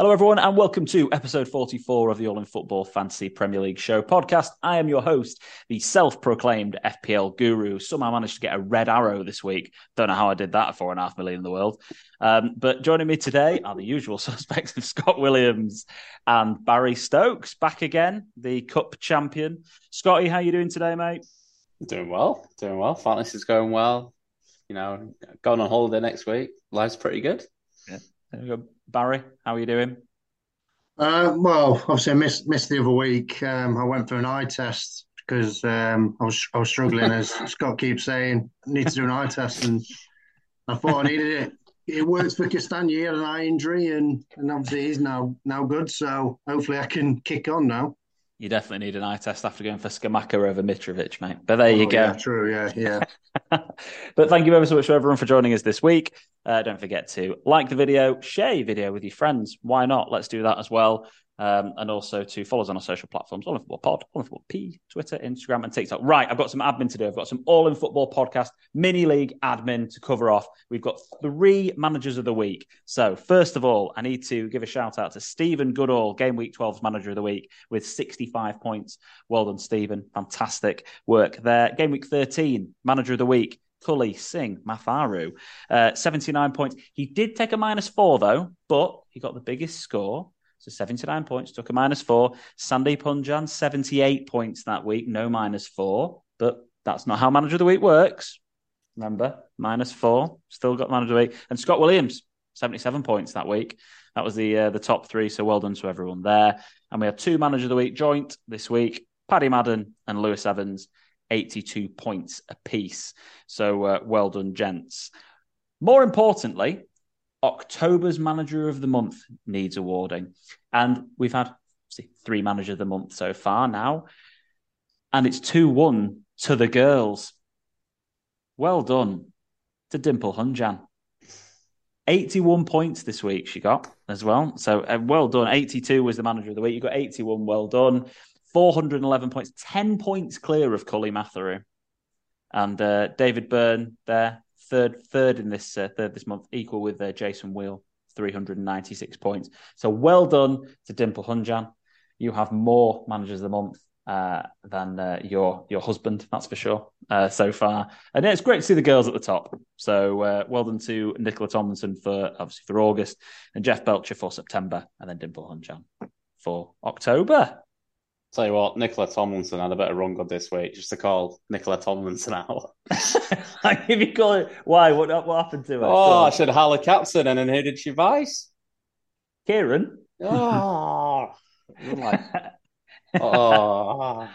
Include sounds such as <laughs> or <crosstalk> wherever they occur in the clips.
Hello, everyone, and welcome to episode 44 of the All in Football Fantasy Premier League Show podcast. I am your host, the self proclaimed FPL guru. Somehow managed to get a red arrow this week. Don't know how I did that at four and a half million in the world. Um, but joining me today are the usual <laughs> suspects of Scott Williams and Barry Stokes, back again, the Cup champion. Scotty, how you doing today, mate? Doing well, doing well. Fantasy's going well. You know, going on holiday next week. Life's pretty good. There we go. Barry, how are you doing? Uh, well, obviously, I missed missed the other week. Um, I went for an eye test because um, I was I was struggling, as <laughs> Scott keeps saying, I need to do an eye test, and I thought I needed it. It works for Castagne, he had an eye injury, and and obviously he's now now good. So hopefully, I can kick on now. You definitely need an eye test after going for Scamacca over Mitrovic, mate. But there you Oh, go. Yeah, true. Yeah, yeah. <laughs> but thank you ever so much for everyone for joining us this week. Uh, don't forget to like the video, share your video with your friends. Why not? Let's do that as well. Um, and also to follow us on our social platforms, All in Football Pod, All in Football P, Twitter, Instagram, and TikTok. Right, I've got some admin to do. I've got some All in Football podcast mini league admin to cover off. We've got three managers of the week. So, first of all, I need to give a shout out to Stephen Goodall, Game Week 12's manager of the week, with 65 points. Well done, Stephen. Fantastic work there. Game Week 13, manager of the week. Cully Singh Matharu, uh, 79 points. He did take a minus four, though, but he got the biggest score. So 79 points, took a minus four. Sandy Hunjan, 78 points that week, no minus four. But that's not how manager of the week works. Remember, minus four, still got manager of the week. And Scott Williams, 77 points that week. That was the uh, the top three. So well done to everyone there. And we had two manager of the week joint this week Paddy Madden and Lewis Evans, 82 points apiece. So uh, well done, gents. More importantly, October's manager of the month needs awarding. And we've had see, three manager of the month so far now. And it's 2 1 to the girls. Well done to Dimple Hunjan. 81 points this week she got as well. So uh, well done. 82 was the manager of the week. You got 81. Well done. 411 points, 10 points clear of Cully Matheru. And uh, David Byrne there, third third in this uh, third this month, equal with uh, Jason Wheel, 396 points. So well done to Dimple Hunjan. You have more managers of the month uh, than uh, your your husband, that's for sure, uh, so far. And it's great to see the girls at the top. So uh, well done to Nicola Tomlinson for obviously for August, and Jeff Belcher for September, and then Dimple Hunjan for October. Tell you what, Nicola Tomlinson had a bit of run good this week just to call Nicola Tomlinson out. <laughs> if you call it, why? What what happened to her? Oh, I should have Harley Capson, and then who did she vice? Kieran. Oh, like, <laughs> oh.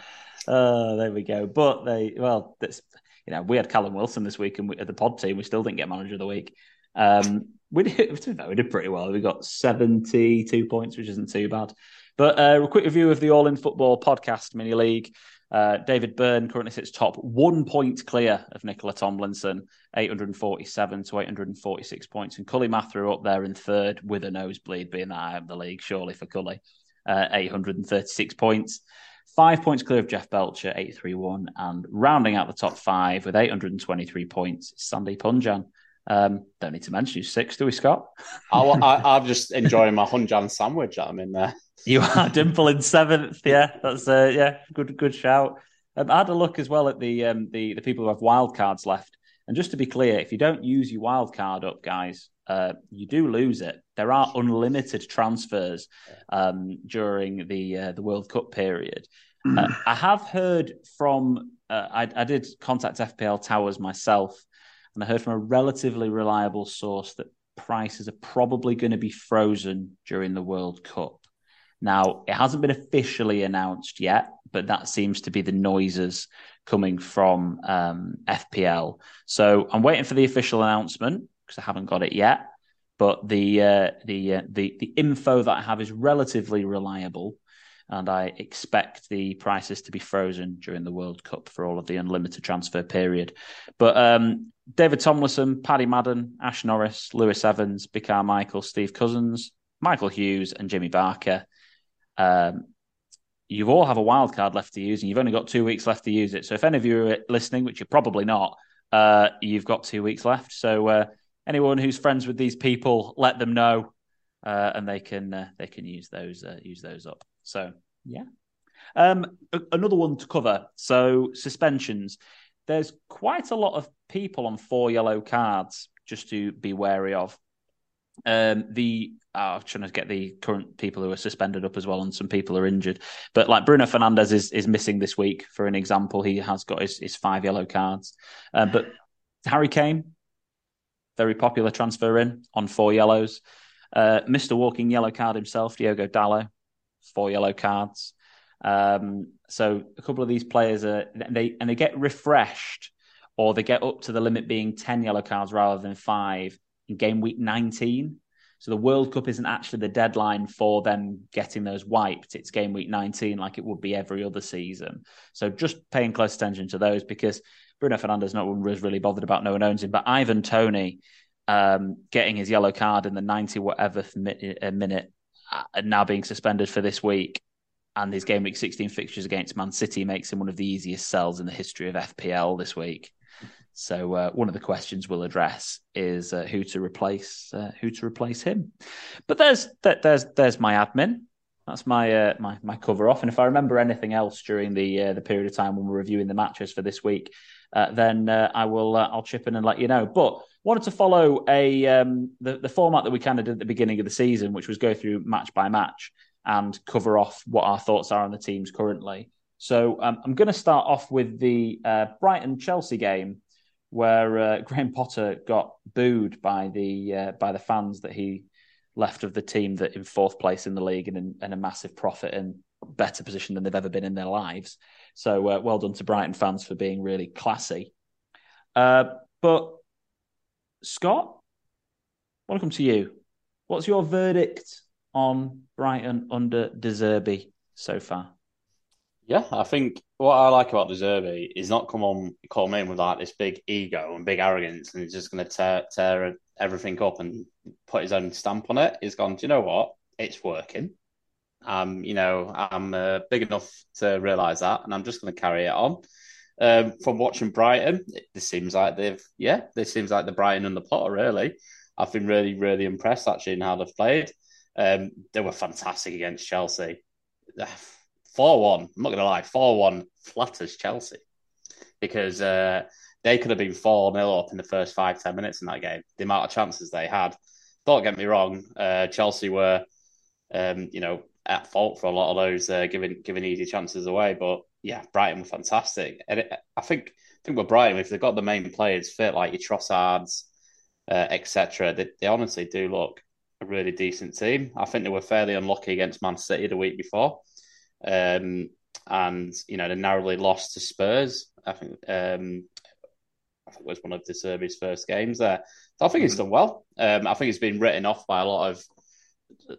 Oh, there we go. But they, well, that's you know, we had Callum Wilson this week, and we, at the pod team, we still didn't get manager of the week. Um, we did, <laughs> to be fair, we did pretty well. We got seventy-two points, which isn't too bad. But uh, a quick review of the All In Football podcast mini league. Uh, David Byrne currently sits top, one point clear of Nicola Tomlinson, 847 to 846 points. And Cully Matheru up there in third with a nosebleed, being that I am the league, surely for Cully, uh, 836 points. Five points clear of Jeff Belcher, 831. And rounding out the top five with 823 points, Sandy Hunjan. Um, don't need to mention who's six, do we, Scott? I, I, <laughs> I'm just enjoying my Hunjan sandwich that I'm in there. You are Dimple in seventh. Yeah, that's uh, yeah, good good shout. Um, I had a look as well at the um, the the people who have wild cards left. And just to be clear, if you don't use your wild card up, guys, uh, you do lose it. There are unlimited transfers um, during the uh, the World Cup period. <clears throat> Uh, I have heard from uh, I, I did contact FPL Towers myself, and I heard from a relatively reliable source that prices are probably going to be frozen during the World Cup. Now, it hasn't been officially announced yet, but that seems to be the noises coming from um, FPL. So I'm waiting for the official announcement because I haven't got it yet. But the uh, the uh, the the info that I have is relatively reliable, and I expect the prices to be frozen during the World Cup for all of the unlimited transfer period. But um, David Tomlinson, Paddy Madden, Ash Norris, Lewis Evans, Bikar Michael, Steve Cousins, Michael Hughes, and Jimmy Barker. Um, you all have a wild card left to use, and you've only got two weeks left to use it. So if any of you are listening, which you're probably not, uh, you've got two weeks left. So uh, anyone who's friends with these people, let them know. Uh, and they can uh, they can use those uh, use those up. So yeah. Um, another one to cover. So suspensions. There's quite a lot of people on four yellow cards just to be wary of. Um, the oh, I'm trying to get the current people who are suspended up as well, and some people are injured. But like Bruno Fernandes is is missing this week, for an example. He has got his, his five yellow cards. Uh, but Harry Kane, very popular transfer in on four yellows. Uh, Mr. Walking yellow card himself, Diogo Dalot, four yellow cards. Um, so a couple of these players are they and they get refreshed or they get up to the limit being 10 yellow cards rather than five in game week 19. So the World Cup isn't actually the deadline for them getting those wiped. It's game week 19, like it would be every other season. So just paying close attention to those because Bruno Fernandes no one was really bothered about, no one owns him. But Ivan Toney um, getting his yellow card in the 90 whatever uh, minute uh, now being suspended for this week and his game week 16 fixtures against Man City makes him one of the easiest sells in the history of FPL this week. So uh, one of the questions we'll address is uh, who to replace uh, who to replace him. But there's there's there's my admin. That's my uh, my my cover off. And if I remember anything else during the the period of time when we're reviewing the matches for this week, then I will I'll chip in and let you know. But wanted to follow a um, the the format that we kind of did at the beginning of the season, which was go through match by match and cover off what our thoughts are on the teams currently. So um, I'm going to start off with the Brighton Chelsea game where uh, <laughs> Graham Potter got booed by the uh, by the fans that he left of the team that in fourth place in the league and in, in a massive profit and better position than they've ever been in their lives. So uh, well done to Brighton fans for being really classy. Uh, but Scott, welcome to you. What's your verdict on Brighton under De Zerbi so far? Yeah, I think what I like about De Zerbi is not come on come in with like this big ego and big arrogance, and he's just going to tear tear everything up and put his own stamp on it. He's gone. Do you know what? It's working. Um, you know, I'm uh, big enough to realise that, and I'm just going to carry it on. Um, from watching Brighton, it, this seems like they've yeah, this seems like the Brighton and the Potter. Really, I've been really really impressed actually in how they've played. Um, they were fantastic against Chelsea 4 1, I'm not to lie, 4 1 flatters Chelsea because uh, they could have been 4 0 up in the first five ten minutes in that game. The amount of chances they had. Don't get me wrong, uh, Chelsea were, um, you know, at fault for a lot of those uh, giving giving easy chances away. But yeah, Brighton were fantastic, and it, I think I think with Brighton, if they've got the main players fit like your Trossards, uh, etc., they, they honestly do look a really decent team. I think they were fairly unlucky against Man City the week before. Um, and you know they narrowly lost to Spurs. I think um, I think it was one of De Zerbi's first games there. So I think he's mm-hmm. done well. Um, I think he's been written off by a lot of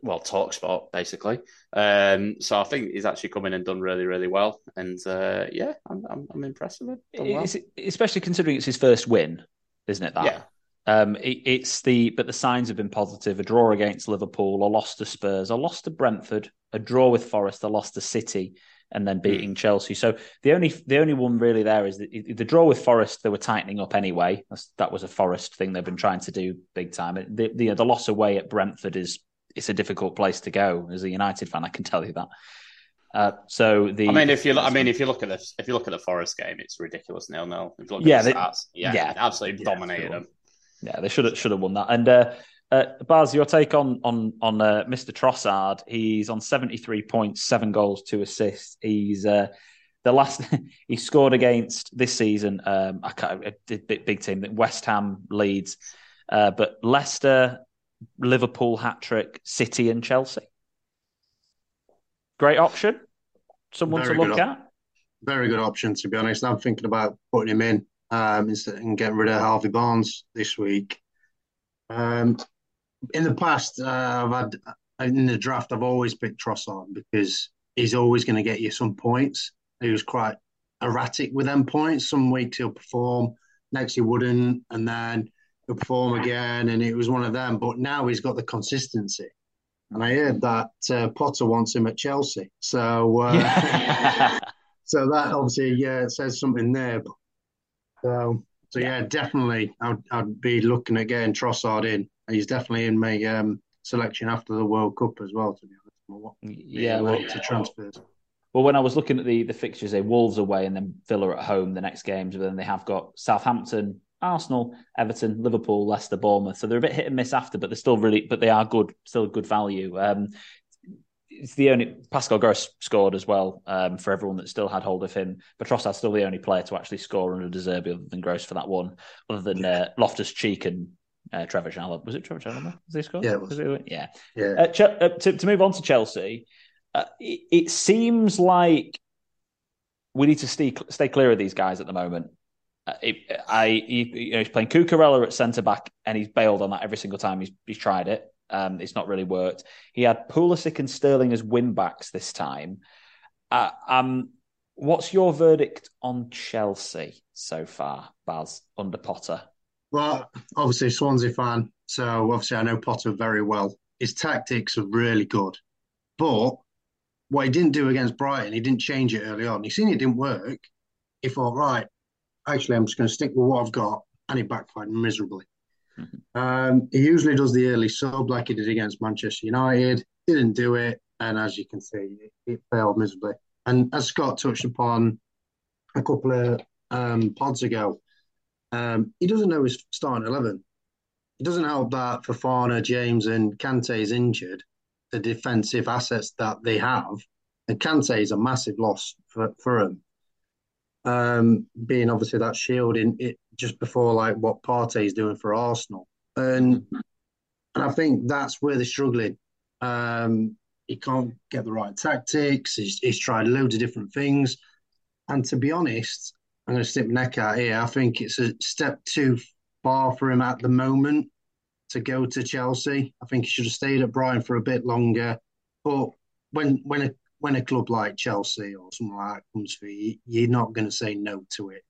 well talk sport basically. Um, so I think he's actually come in and done really really well. And uh, yeah, I'm, I'm, I'm impressed with him. Well. Especially considering it's his first win, isn't it? That yeah. Um, it, it's the but the signs have been positive. A draw against Liverpool, a loss to Spurs, a loss to Brentford, a draw with Forest, a loss to City, and then beating mm. Chelsea. So the only the only one really there is the, the draw with Forest. They were tightening up anyway. That's, that was a Forest thing they've been trying to do big time. The, the the loss away at Brentford is it's a difficult place to go as a United fan. I can tell you that. Uh, so the I mean, if you I mean, if you look at this, if you look at the Forest game, it's ridiculous nil nil. Yeah, the stats, yeah, yeah, absolutely yeah, dominated them. Yeah, they should have should have won that. And uh, uh, Baz, your take on on on uh, Mr. Trossard? He's on seventy three points, seven goals, two assists. He's uh, the last <laughs> he scored against this season. Um, I can't, a big, big team, West Ham, Leeds, uh, but Leicester, Liverpool hat trick, City, and Chelsea. Great option. Someone Very to look op- at. Very good option, to be honest. I'm thinking about putting him in um, and getting rid of Harvey Barnes this week. Um, in the past, uh, I've had in the draft, I've always picked Trossard because he's always going to get you some points. He was quite erratic with them points. Some weeks he'll perform, next he wouldn't, and then perform again, and it was one of them. But now he's got the consistency. And I heard that uh, Potter wants him at Chelsea, so uh, yeah. <laughs> <laughs> so that obviously yeah says something there. So so yeah, definitely, I'd, I'd be looking at getting Trossard in. He's definitely in my um, selection after the World Cup as well. To be honest, yeah, well, to transfers. Well, when I was looking at the the fixtures, they Wolves away and then Villa at home the next games, but then they have got Southampton, Arsenal, Everton, Liverpool, Leicester, Bournemouth. So they're a bit hit and miss after, but they're still really, but they are good, still good value. Um, it's the only Pascal Gross scored as well um, for everyone that still had hold of him. But Trossard's still the only player to actually score under De Zerbi other than Gross for that one, other than uh, Loftus Cheek and uh, Trevor Chalobah. Was it Trevor Chalobah? <sighs> Was he scored? Yeah, it was. yeah. Yeah. Uh, Ch- uh, to, to move on to Chelsea, uh, it, it seems like we need to stay stay clear of these guys at the moment. Uh, it, I he, you know, he's playing Cucurella at centre back, and he's bailed on that every single time he's he's tried it. Um, it's not really worked. He had Pulisic and Sterling as wing backs this time. Uh, um, what's your verdict on Chelsea so far, Baz, under Potter? Well, obviously Swansea fan, so obviously I know Potter very well. His tactics are really good, but what he didn't do against Brighton, he didn't change it early on. He seen it didn't work. He thought, right, actually, I'm just going to stick with what I've got, and he backfired miserably. Mm-hmm. Um, he usually does the early sub like he did against Manchester United. Didn't do it, and as you can see, it, it failed miserably. And as Scott touched upon a couple of um, pods ago, um, he doesn't know his starting eleven. It doesn't help that Fofana, James, and Kante is injured. The defensive assets that they have, and Kante is a massive loss for for them um, being obviously that shield in it just before like what Partey is doing for Arsenal, and and I think that's where they're struggling. Um, he can't get the right tactics. He's, he's tried loads of different things, and to be honest, I'm going to stick my neck out here. I think it's a step too far for him at the moment to go to Chelsea. I think he should have stayed at Brighton for a bit longer. But when when a when a club like Chelsea or something like that comes for you, you're not going to say no to it.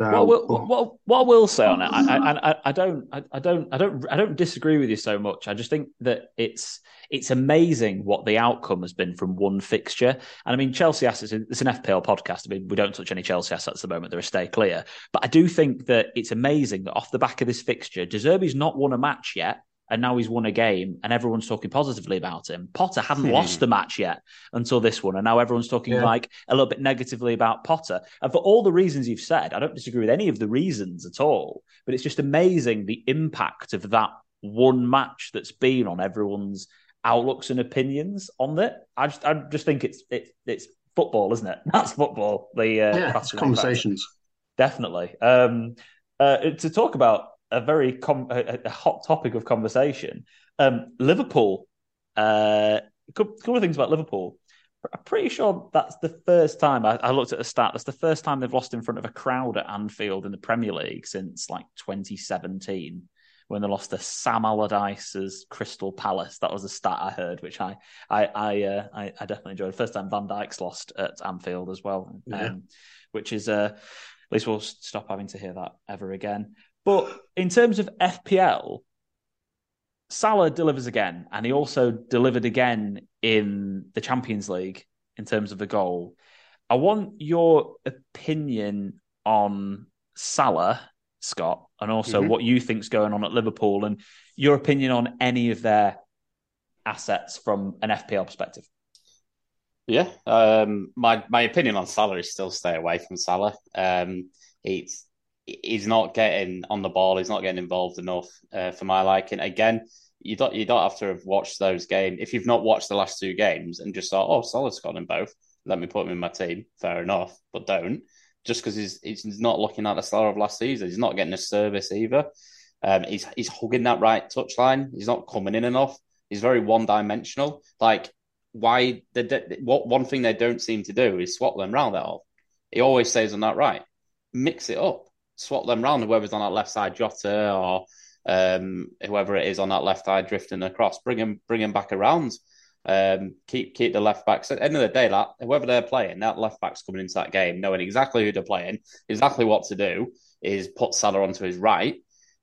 So, what, what, what, what I will say on it, I, I, I, don't, I, I don't, I don't, I don't disagree with you so much. I just think that it's it's amazing what the outcome has been from one fixture. And I mean, Chelsea assets. It's an FPL podcast. I mean, we don't touch any Chelsea assets at the moment. They're a stay clear. But I do think that it's amazing that off the back of this fixture, De Zerbi's not won a match yet and now he's won a game and everyone's talking positively about him. Potter hadn't hmm. lost the match yet until this one, and now everyone's talking yeah. like a little bit negatively about Potter. And for all the reasons you've said, I don't disagree with any of the reasons at all, but it's just amazing the impact of that one match that's been on everyone's outlooks and opinions on it. I just I just think it's it's it's football, isn't it? <laughs> That's football. The uh, yeah, conversations. Definitely. Um, uh, to talk about a very com- a, a, hot topic of conversation. Um, Liverpool. Uh, a couple of things about Liverpool. I'm pretty sure that's the first time I, I, looked at the stat. That's the first time they've lost in front of a crowd at Anfield in the Premier League since like 2017 when they lost to Sam Allardyce's Crystal Palace. That was a stat I heard, which I I I, uh, I, I, definitely enjoyed. First time Van Dijk's lost at Anfield as well, yeah. um, which is uh, at least we'll stop having to hear that ever again. But in terms of FPL, Salah delivers again, and he also delivered again in the Champions League in terms of the goal. I want your opinion on Salah, Scott, and also mm-hmm. what you think's going on at Liverpool, and your opinion on any of their assets from an FPL perspective. Yeah, um, my my opinion on Salah is still stay away from Salah. Um, it's he's not getting on the ball. He's not getting involved enough uh, for my liking. Again, you don't you don't have to have watched those games. If you've not watched the last two games and just thought, oh, Salah's got in both, let me put him in my team. Fair enough, but don't just because he's he's not looking at the star of last season. He's not getting a service either. Um, he's he's hugging that right touchline. He's not coming in enough. He's very one dimensional. Like why the what one thing they don't seem to do is swap them round that all. He always stays on that right. Mix it up swap them round, whoever's on that left side, Jota or um, whoever it is on that left side drifting across, bring him, bring him back around. Um, keep keep the left backs. At the end of the day, that whoever they're playing, that left back's coming into that game, knowing exactly who they're playing, exactly what to do is put Salah onto his right,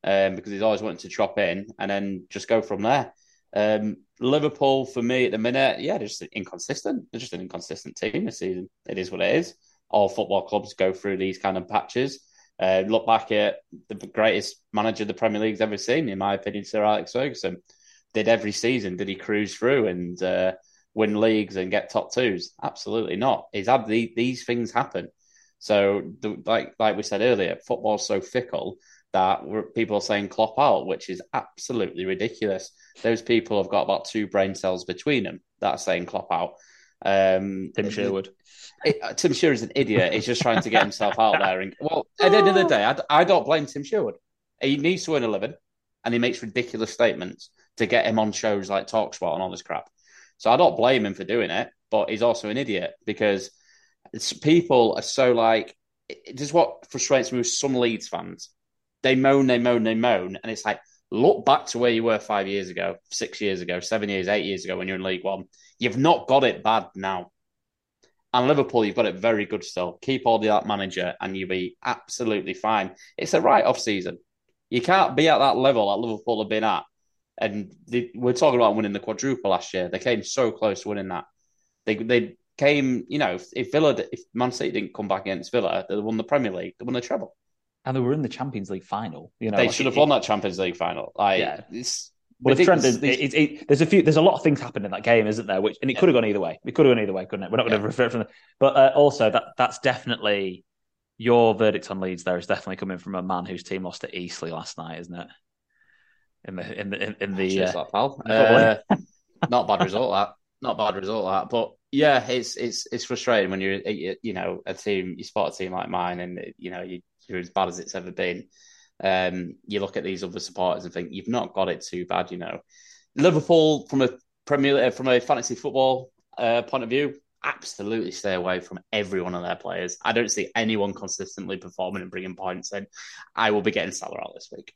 um, because he's always wanting to chop in and then just go from there. Um, Liverpool for me at the minute, yeah, they're just inconsistent. They're just an inconsistent team this season. It is what it is. All football clubs go through these kind of patches. Uh, look back at the greatest manager the Premier League's ever seen, in my opinion, Sir Alex Ferguson. did every season? Did he cruise through and uh, win leagues and get top twos? Absolutely not. He's had the, these things happen. So, the, like like we said earlier, football's so fickle that people are saying Klopp out, which is absolutely ridiculous. Those people have got about two brain cells between them that are saying Klopp out. Um, Tim Sherwood. It, uh, Tim Sherwood's an idiot. He's just trying to get himself out there. And well, at the end of the day, I, I don't blame Tim Sherwood. He needs to earn a living, and he makes ridiculous statements to get him on shows like Talksport and all this crap. So I don't blame him for doing it, but he's also an idiot because people are so like. This is what frustrates me with some Leeds fans. They moan, they moan, they moan, and it's like look back to where you were five years ago, six years ago, seven years, eight years ago when you're in League One. You've not got it bad now. And Liverpool, you've got it very good still. Keep all the that manager and you'll be absolutely fine. It's a right off season. You can't be at that level that Liverpool have been at. And they, we're talking about winning the quadruple last year. They came so close to winning that. They they came, you know, if, if Villa, if Man City didn't come back against Villa, they won the Premier League, they won the treble. And they were in the Champions League final. You know, they like should have it, won that Champions League final. Like, yeah. it's well, the trend is it, there's a few, there's a lot of things happened in that game, isn't there? Which and it yeah. could have gone either way. It could have gone either way, couldn't it? We're not going to refer from, the, but uh, also that that's definitely your verdict on Leeds. There is definitely coming from a man whose team lost to Eastleigh last night, isn't it? In the in the in, in the, uh, that, pal. Uh, not bad result that. Not bad result that. But yeah, it's it's it's frustrating when you're you know a team you spot a team like mine and you know you, you're as bad as it's ever been um, you look at these other supporters and think you've not got it too bad. You know, Liverpool from a Premier uh, from a fantasy football uh, point of view, absolutely stay away from every one of their players. I don't see anyone consistently performing and bringing points in. I will be getting Salah out this week.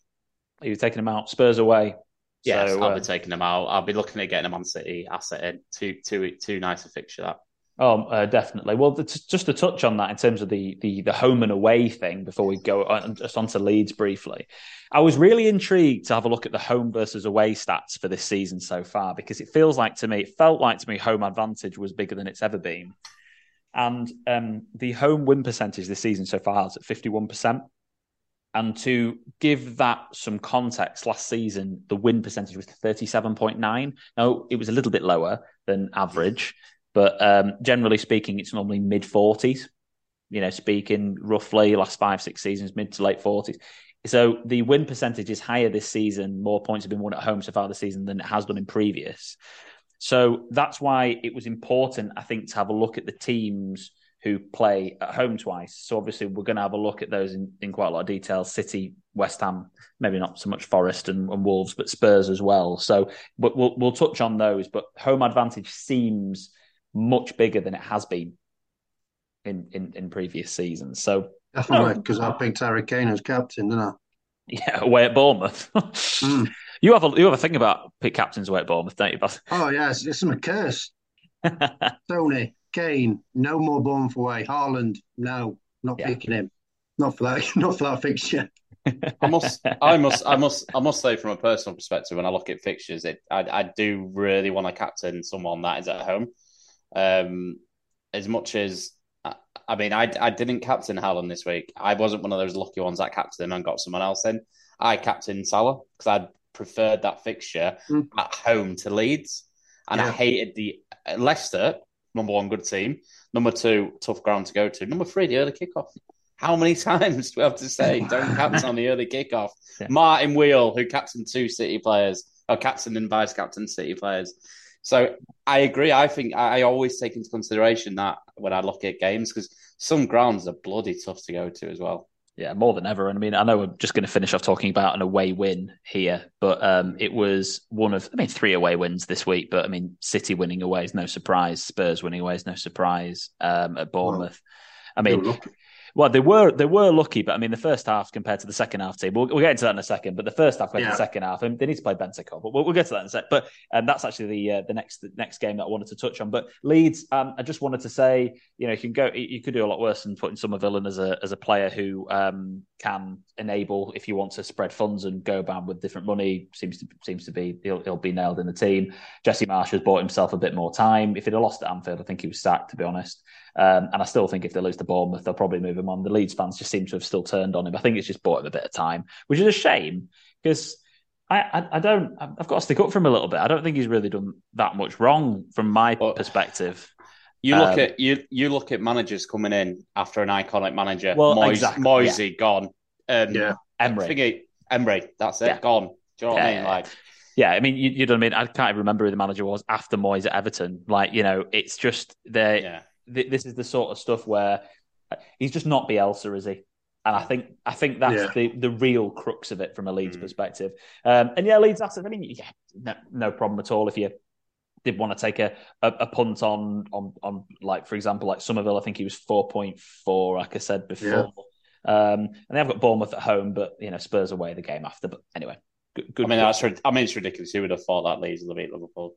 Are you taking them out? Spurs away. Yes, so, I'll uh, be taking them out. I'll be looking at getting a Man City asset in. Too, too, too nice a fixture that. Oh, uh, definitely. Well, just to touch on that in terms of the the the home and away thing before we go on, just onto Leeds briefly, I was really intrigued to have a look at the home versus away stats for this season so far because it feels like to me, it felt like to me, home advantage was bigger than it's ever been, and um, the home win percentage this season so far is at fifty one percent. And to give that some context, last season the win percentage was thirty seven point nine. Now it was a little bit lower than average. But um, generally speaking, it's normally mid 40s, you know, speaking roughly last five, six seasons, mid to late 40s. So the win percentage is higher this season. More points have been won at home so far this season than it has done in previous. So that's why it was important, I think, to have a look at the teams who play at home twice. So obviously we're going to have a look at those in, in quite a lot of detail. City, West Ham, maybe not so much Forest and, and Wolves, but Spurs as well. So but we'll we'll touch on those. But home advantage seems much bigger than it has been in in, in previous seasons. So definitely because no, I picked Harry Kane as captain, didn't I? Yeah, away at Bournemouth. mm. <laughs> You have a you have a thing about pick captains away at Bournemouth, don't you, Baz? Oh yeah, it's, it's a curse. <laughs> Tony Kane, no more Bournemouth away. Haaland, no, not yeah. picking him. Not for that. <laughs> Not for that fixture. I must, I must, I must, I must say, from a personal perspective, when I look at fixtures, it, I, I do really want to captain someone that is at home. Um, as much as I mean, I, I didn't captain Haaland this week. I wasn't one of those lucky ones that captained him and got someone else in. I captained Salah because I preferred that fixture mm. at home to Leeds, and yeah. I hated the uh, Leicester number one good team, number two tough ground to go to, number three the early kickoff. How many <laughs> times do we have to say don't <laughs> captain on the early kickoff? Yeah. Martin Wheel, who captained two City players, or captain and vice captain City players, so I agree. I think I always take into consideration that when I look at games because some grounds are bloody tough to go to as well. Yeah, more than ever. And I mean, I know we're just going to finish off talking about an away win here, but um, it was one of, I mean, three away wins this week. But I mean, City winning away is no surprise. Spurs winning away is no surprise um, at Bournemouth. Well, I mean, well, they were they were lucky, but I mean, the first half compared to the second half team, we'll, we'll get into that in a second. But the first half compared yeah. to the second half, and they need to play Bentancur, but we'll, we'll, get to that in a sec. But um, that's actually the uh, the next the next game that I wanted to touch on. But Leeds, um, I just wanted to say, you know, you can go, you could do a lot worse than putting Summerville as a as a player who um, can enable if you want to spread funds and go about with different money. Seems to seems to be he'll, he'll be nailed in the team. Jesse Marsch has bought himself a bit more time. If he'd have lost at Anfield, I think he was sacked. To be honest. Um, and I still think if they lose to Bournemouth, they'll probably move him on. The Leeds fans just seem to have still turned on him. I think it's just bought him a bit of time, which is a shame because I, I, I don't. I've got to stick up for him a little bit. I don't think he's really done that much wrong from my well, perspective. You look um, at you you look at managers coming in after an iconic manager. Well, Moyes, exactly, Moisey yeah. gone. Um, yeah, Emery. Emery. That's it. Yeah. Gone. Do you know what I mean? Like. Yeah, I mean, you, you know what I mean. I can't even remember who the manager was after Moyes at Everton. Like, you know, it's just the. Yeah. Th- this is the sort of stuff where he's just not Bielsa, is he? And I think I think that's yeah. the, the real crux of it from a Leeds mm. perspective. Um, and yeah, Leeds. I mean, yeah, no, no, problem at all if you did want to take a, a, a, punt on on on like for example like Summerville. I think he was four point four, like I said before. Yeah. Um, and they've got Bournemouth at home, but you know Spurs away the game after. But anyway, good. good I mean, that's I mean it's ridiculous. Who would have thought that Leeds would beat Liverpool?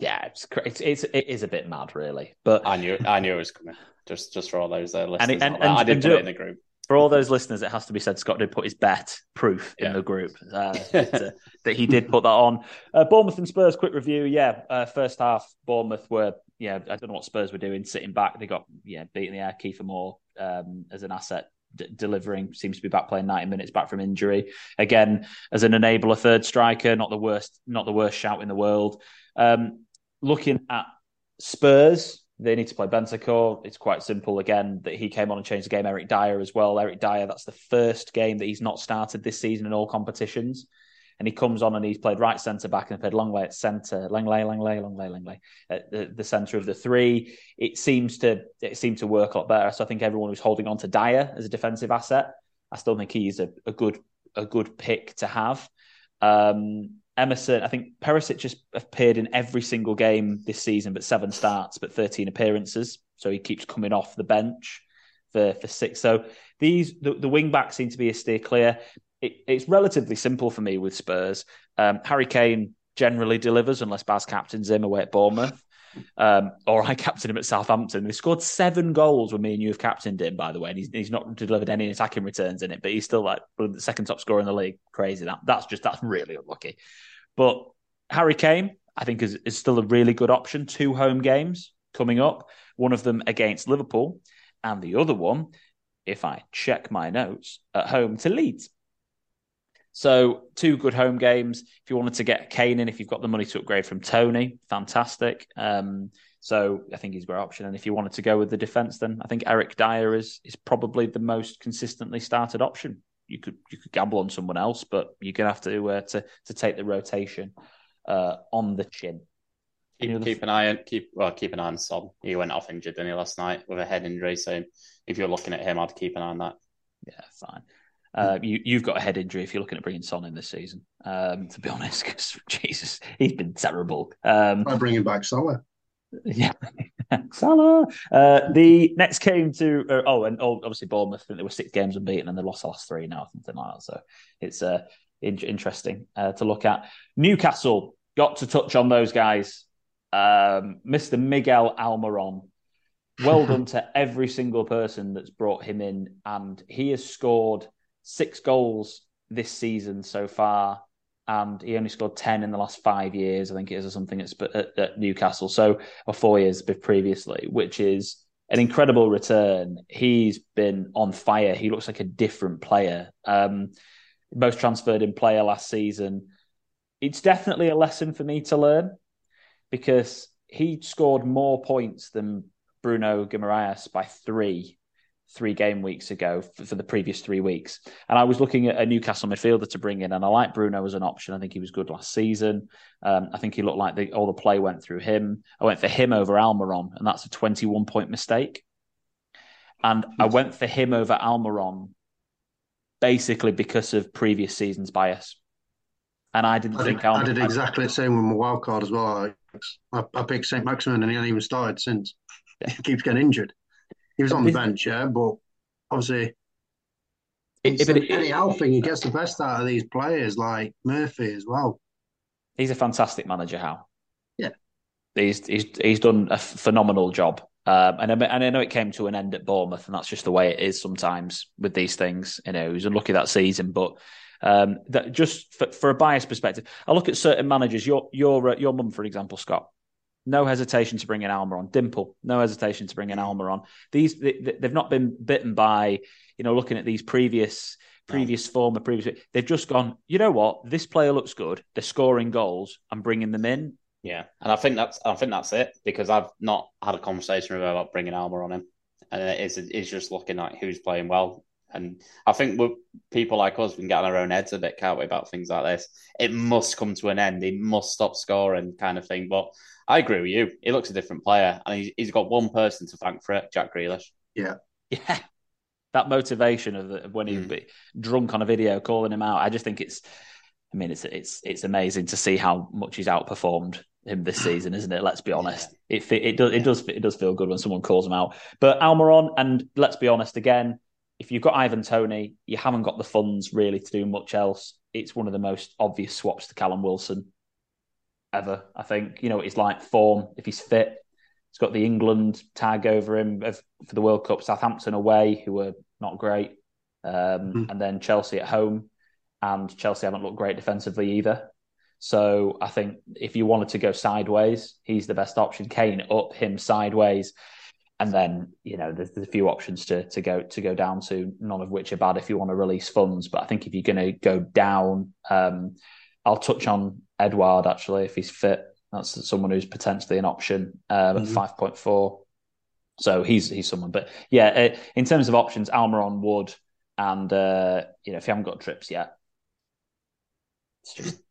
Yeah, it's, it's it's it is a bit mad, really. But I knew I knew it was coming. Just just for all those uh, listeners, and, and, and, I didn't put it in the group for all those listeners, it has to be said Scott did put his bet proof in the group uh, <laughs> that, uh, that, he did put that on. Uh, Bournemouth and Spurs, quick review. Yeah, uh, first half, Bournemouth were, yeah, I don't know what Spurs were doing, sitting back. They got, yeah, beating the air. Kiefer Moore um, as an asset d- delivering, seems to be back playing 90 minutes back from injury. Again, as an enabler third striker, not the worst, not the worst shout in the world. Um, looking at Spurs, they need to play Bentancur. It's quite simple again that he came on and changed the game. Eric Dier as well. Eric Dier, that's the first game that he's not started this season in all competitions. And he comes on and he's played right centre back and played Lenglet at centre, Lenglet, Lenglet, Lenglet, Lenglet at the, the centre of the three. It seems to it seemed to work a lot better. So I think everyone was holding on to Dier as a defensive asset. I still think he's a, a good a good pick to have. Um, Emerson, I think Perisic has appeared in every single game this season, but seven starts, but 13 appearances. So he keeps coming off the bench for, for six. So these the, the wing backs seem to be a steer clear. It, it's relatively simple for me with Spurs. Um, Harry Kane generally delivers unless Baz captains him away at Bournemouth. Um, or I <laughs> captained him at Southampton. He scored seven goals when me and you have captained him, by the way. And he's, he's not delivered any attacking returns in it, but he's still like the second top scorer in the league. Crazy that. That's just that's really unlucky. But Harry Kane, I think, is, is still a really good option. Two home games coming up, one of them against Liverpool, and the other one, if I check my notes, at home to Leeds. So two good home games. If you wanted to get Kane in, if you've got the money to upgrade from Toney, fantastic. Um, so I think he's a great option. And if you wanted to go with the defence, then I think Eric Dier is is probably the most consistently started option you could you could gamble on someone else, but you're gonna have to uh, to to take the rotation uh, on the chin. Keep, keep an eye on keep well keep an eye on Son. He went off injured didn't he last night with a head injury. So if you're looking at him, I'd keep an eye on that. Yeah, fine. Uh, you you've got a head injury if you're looking at bringing Son in this season. Um, to be <laughs> honest, because Jesus, he's been terrible. Um, I bring him back Salah. <laughs> Yeah, <laughs> Salah. Uh, the next came to uh, oh, and oh, obviously Bournemouth. I think there were six games unbeaten, and they lost the last three now, something like that. So it's uh, in- interesting uh, to look at. Newcastle got to touch on those guys. Um, Mr. Miguel Almiron. Well done to <laughs> every single person that's brought him in, and he has scored six goals this season so far and he only scored 10 in the last five years, I think it is, or something at, at, Newcastle. So, or four years previously, which is an incredible return. He's been on fire. He looks like a different player. Um, most transferred in player last season. It's definitely a lesson for me to learn because he scored more points than Bruno Guimaraes by three three game weeks ago for, for, the previous three weeks. And I was looking at a Newcastle midfielder to bring in, and I like Bruno as an option. I think he was good last season. Um, I think he looked like the, all the play went through him. I went for him over Almiron, and that's a 21 point mistake. And I went for him over Almiron basically because of previous season's bias. And I didn't I think did, I did exactly the same with my wild card as well. I, I picked St. Maximin and he hasn't even started since. Yeah. <laughs> He keeps getting injured. He was on the bench, yeah, but obviously, it's it, it, Eddie Howe thing. He gets the best out of these players, like Murphy as well. He's a fantastic manager, Howe. Yeah, he's he's he's done a phenomenal job. Um, and, I, and I know it came to an end at Bournemouth, and that's just the way it is sometimes with these things. You know, he was unlucky that season, but um, that just for, for, a biased perspective, I look at certain managers. Your your uh, your mum, for example, Scott. No hesitation to bring in Almiron. Dimple, no hesitation to bring in Almiron. These they, have not been bitten by, you know, looking at these previous previous form, a previous. They've just gone. You know what? This player looks good. They're scoring goals. I'm bringing them in. Yeah, and I think that's I think that's it because I've not had a conversation with her about bringing Almiron, and it's it's just looking like who's playing well. And I think people like us, we can get on our own heads a bit, can't we, about things like this? It must come to an end. He must stop scoring, kind of thing. But I agree with you. He looks a different player, and he's, he's got one person to thank for it, Jack Grealish. Yeah, yeah. That motivation of, the, when he'd mm. be drunk on a video calling him out. I just think it's. I mean, it's it's it's amazing to see how much he's outperformed him this season, isn't it? Let's be honest. Yeah. It it does it does it does feel good when someone calls him out. But Almiron, and let's be honest again, if you've got Ivan Toney, you haven't got the funds really to do much else. It's one of the most obvious swaps to Callum Wilson ever. I think you know it's like form. If he's fit, he's got the England tag over him for the World Cup. Southampton away, who were not great, um, mm. and then Chelsea at home, and Chelsea haven't looked great defensively either. So I think if you wanted to go sideways, he's the best option. Kane up, him sideways, and then you know there's, there's, a few options to to go to go down to, none of which are bad if you want to release funds. But I think if you're going to go down, um, I'll touch on Edouard actually if he's fit. That's someone who's potentially an option um, mm-hmm. at five point four. So he's he's someone. But yeah, uh, in terms of options, Almiron Wood, and uh, you know if you haven't got trips yet, it's just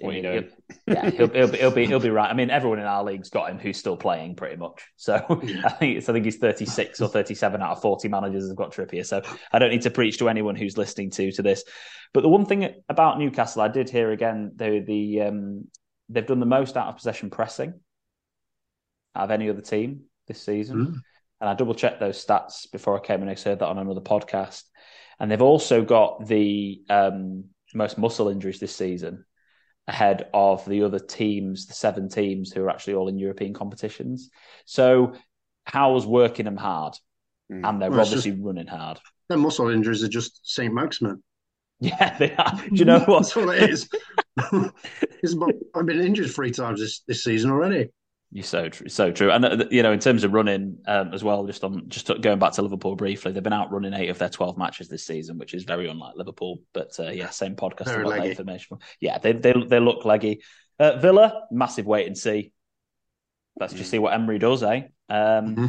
what you doing? yeah, <laughs> he'll, he'll, be, he'll be he'll be right. I mean, everyone in our league's got him who's still playing pretty much. So <laughs> I think I think he's thirty six or thirty seven out of forty managers have got Trippier. So I don't need to preach to anyone who's listening to to this. But the one thing about Newcastle, I did hear again, they the um, they've done the most out of possession pressing out of any other team this season. Mm. And I double checked those stats before I came and I heard that on another podcast. And they've also got the um, most muscle injuries this season ahead of the other teams, the seven teams who are actually all in European competitions. So Howell's working them hard, mm. and they're well, obviously just, running hard. Their muscle injuries are just St. Maximin. Yeah, they are. Do you know what? <laughs> That's what it is. <laughs> I've been injured three times this, this season already. You're so true, so true, and uh, you know, in terms of running um, as well, just on just going back to Liverpool briefly, they've been out running eight of their twelve matches this season, which is very unlike Liverpool. But uh, yeah, same podcast very about leggy. information. Yeah, they they they look leggy. Uh, Villa, massive wait and see. Let's just mm. see what Emery does, eh? Um, mm-hmm.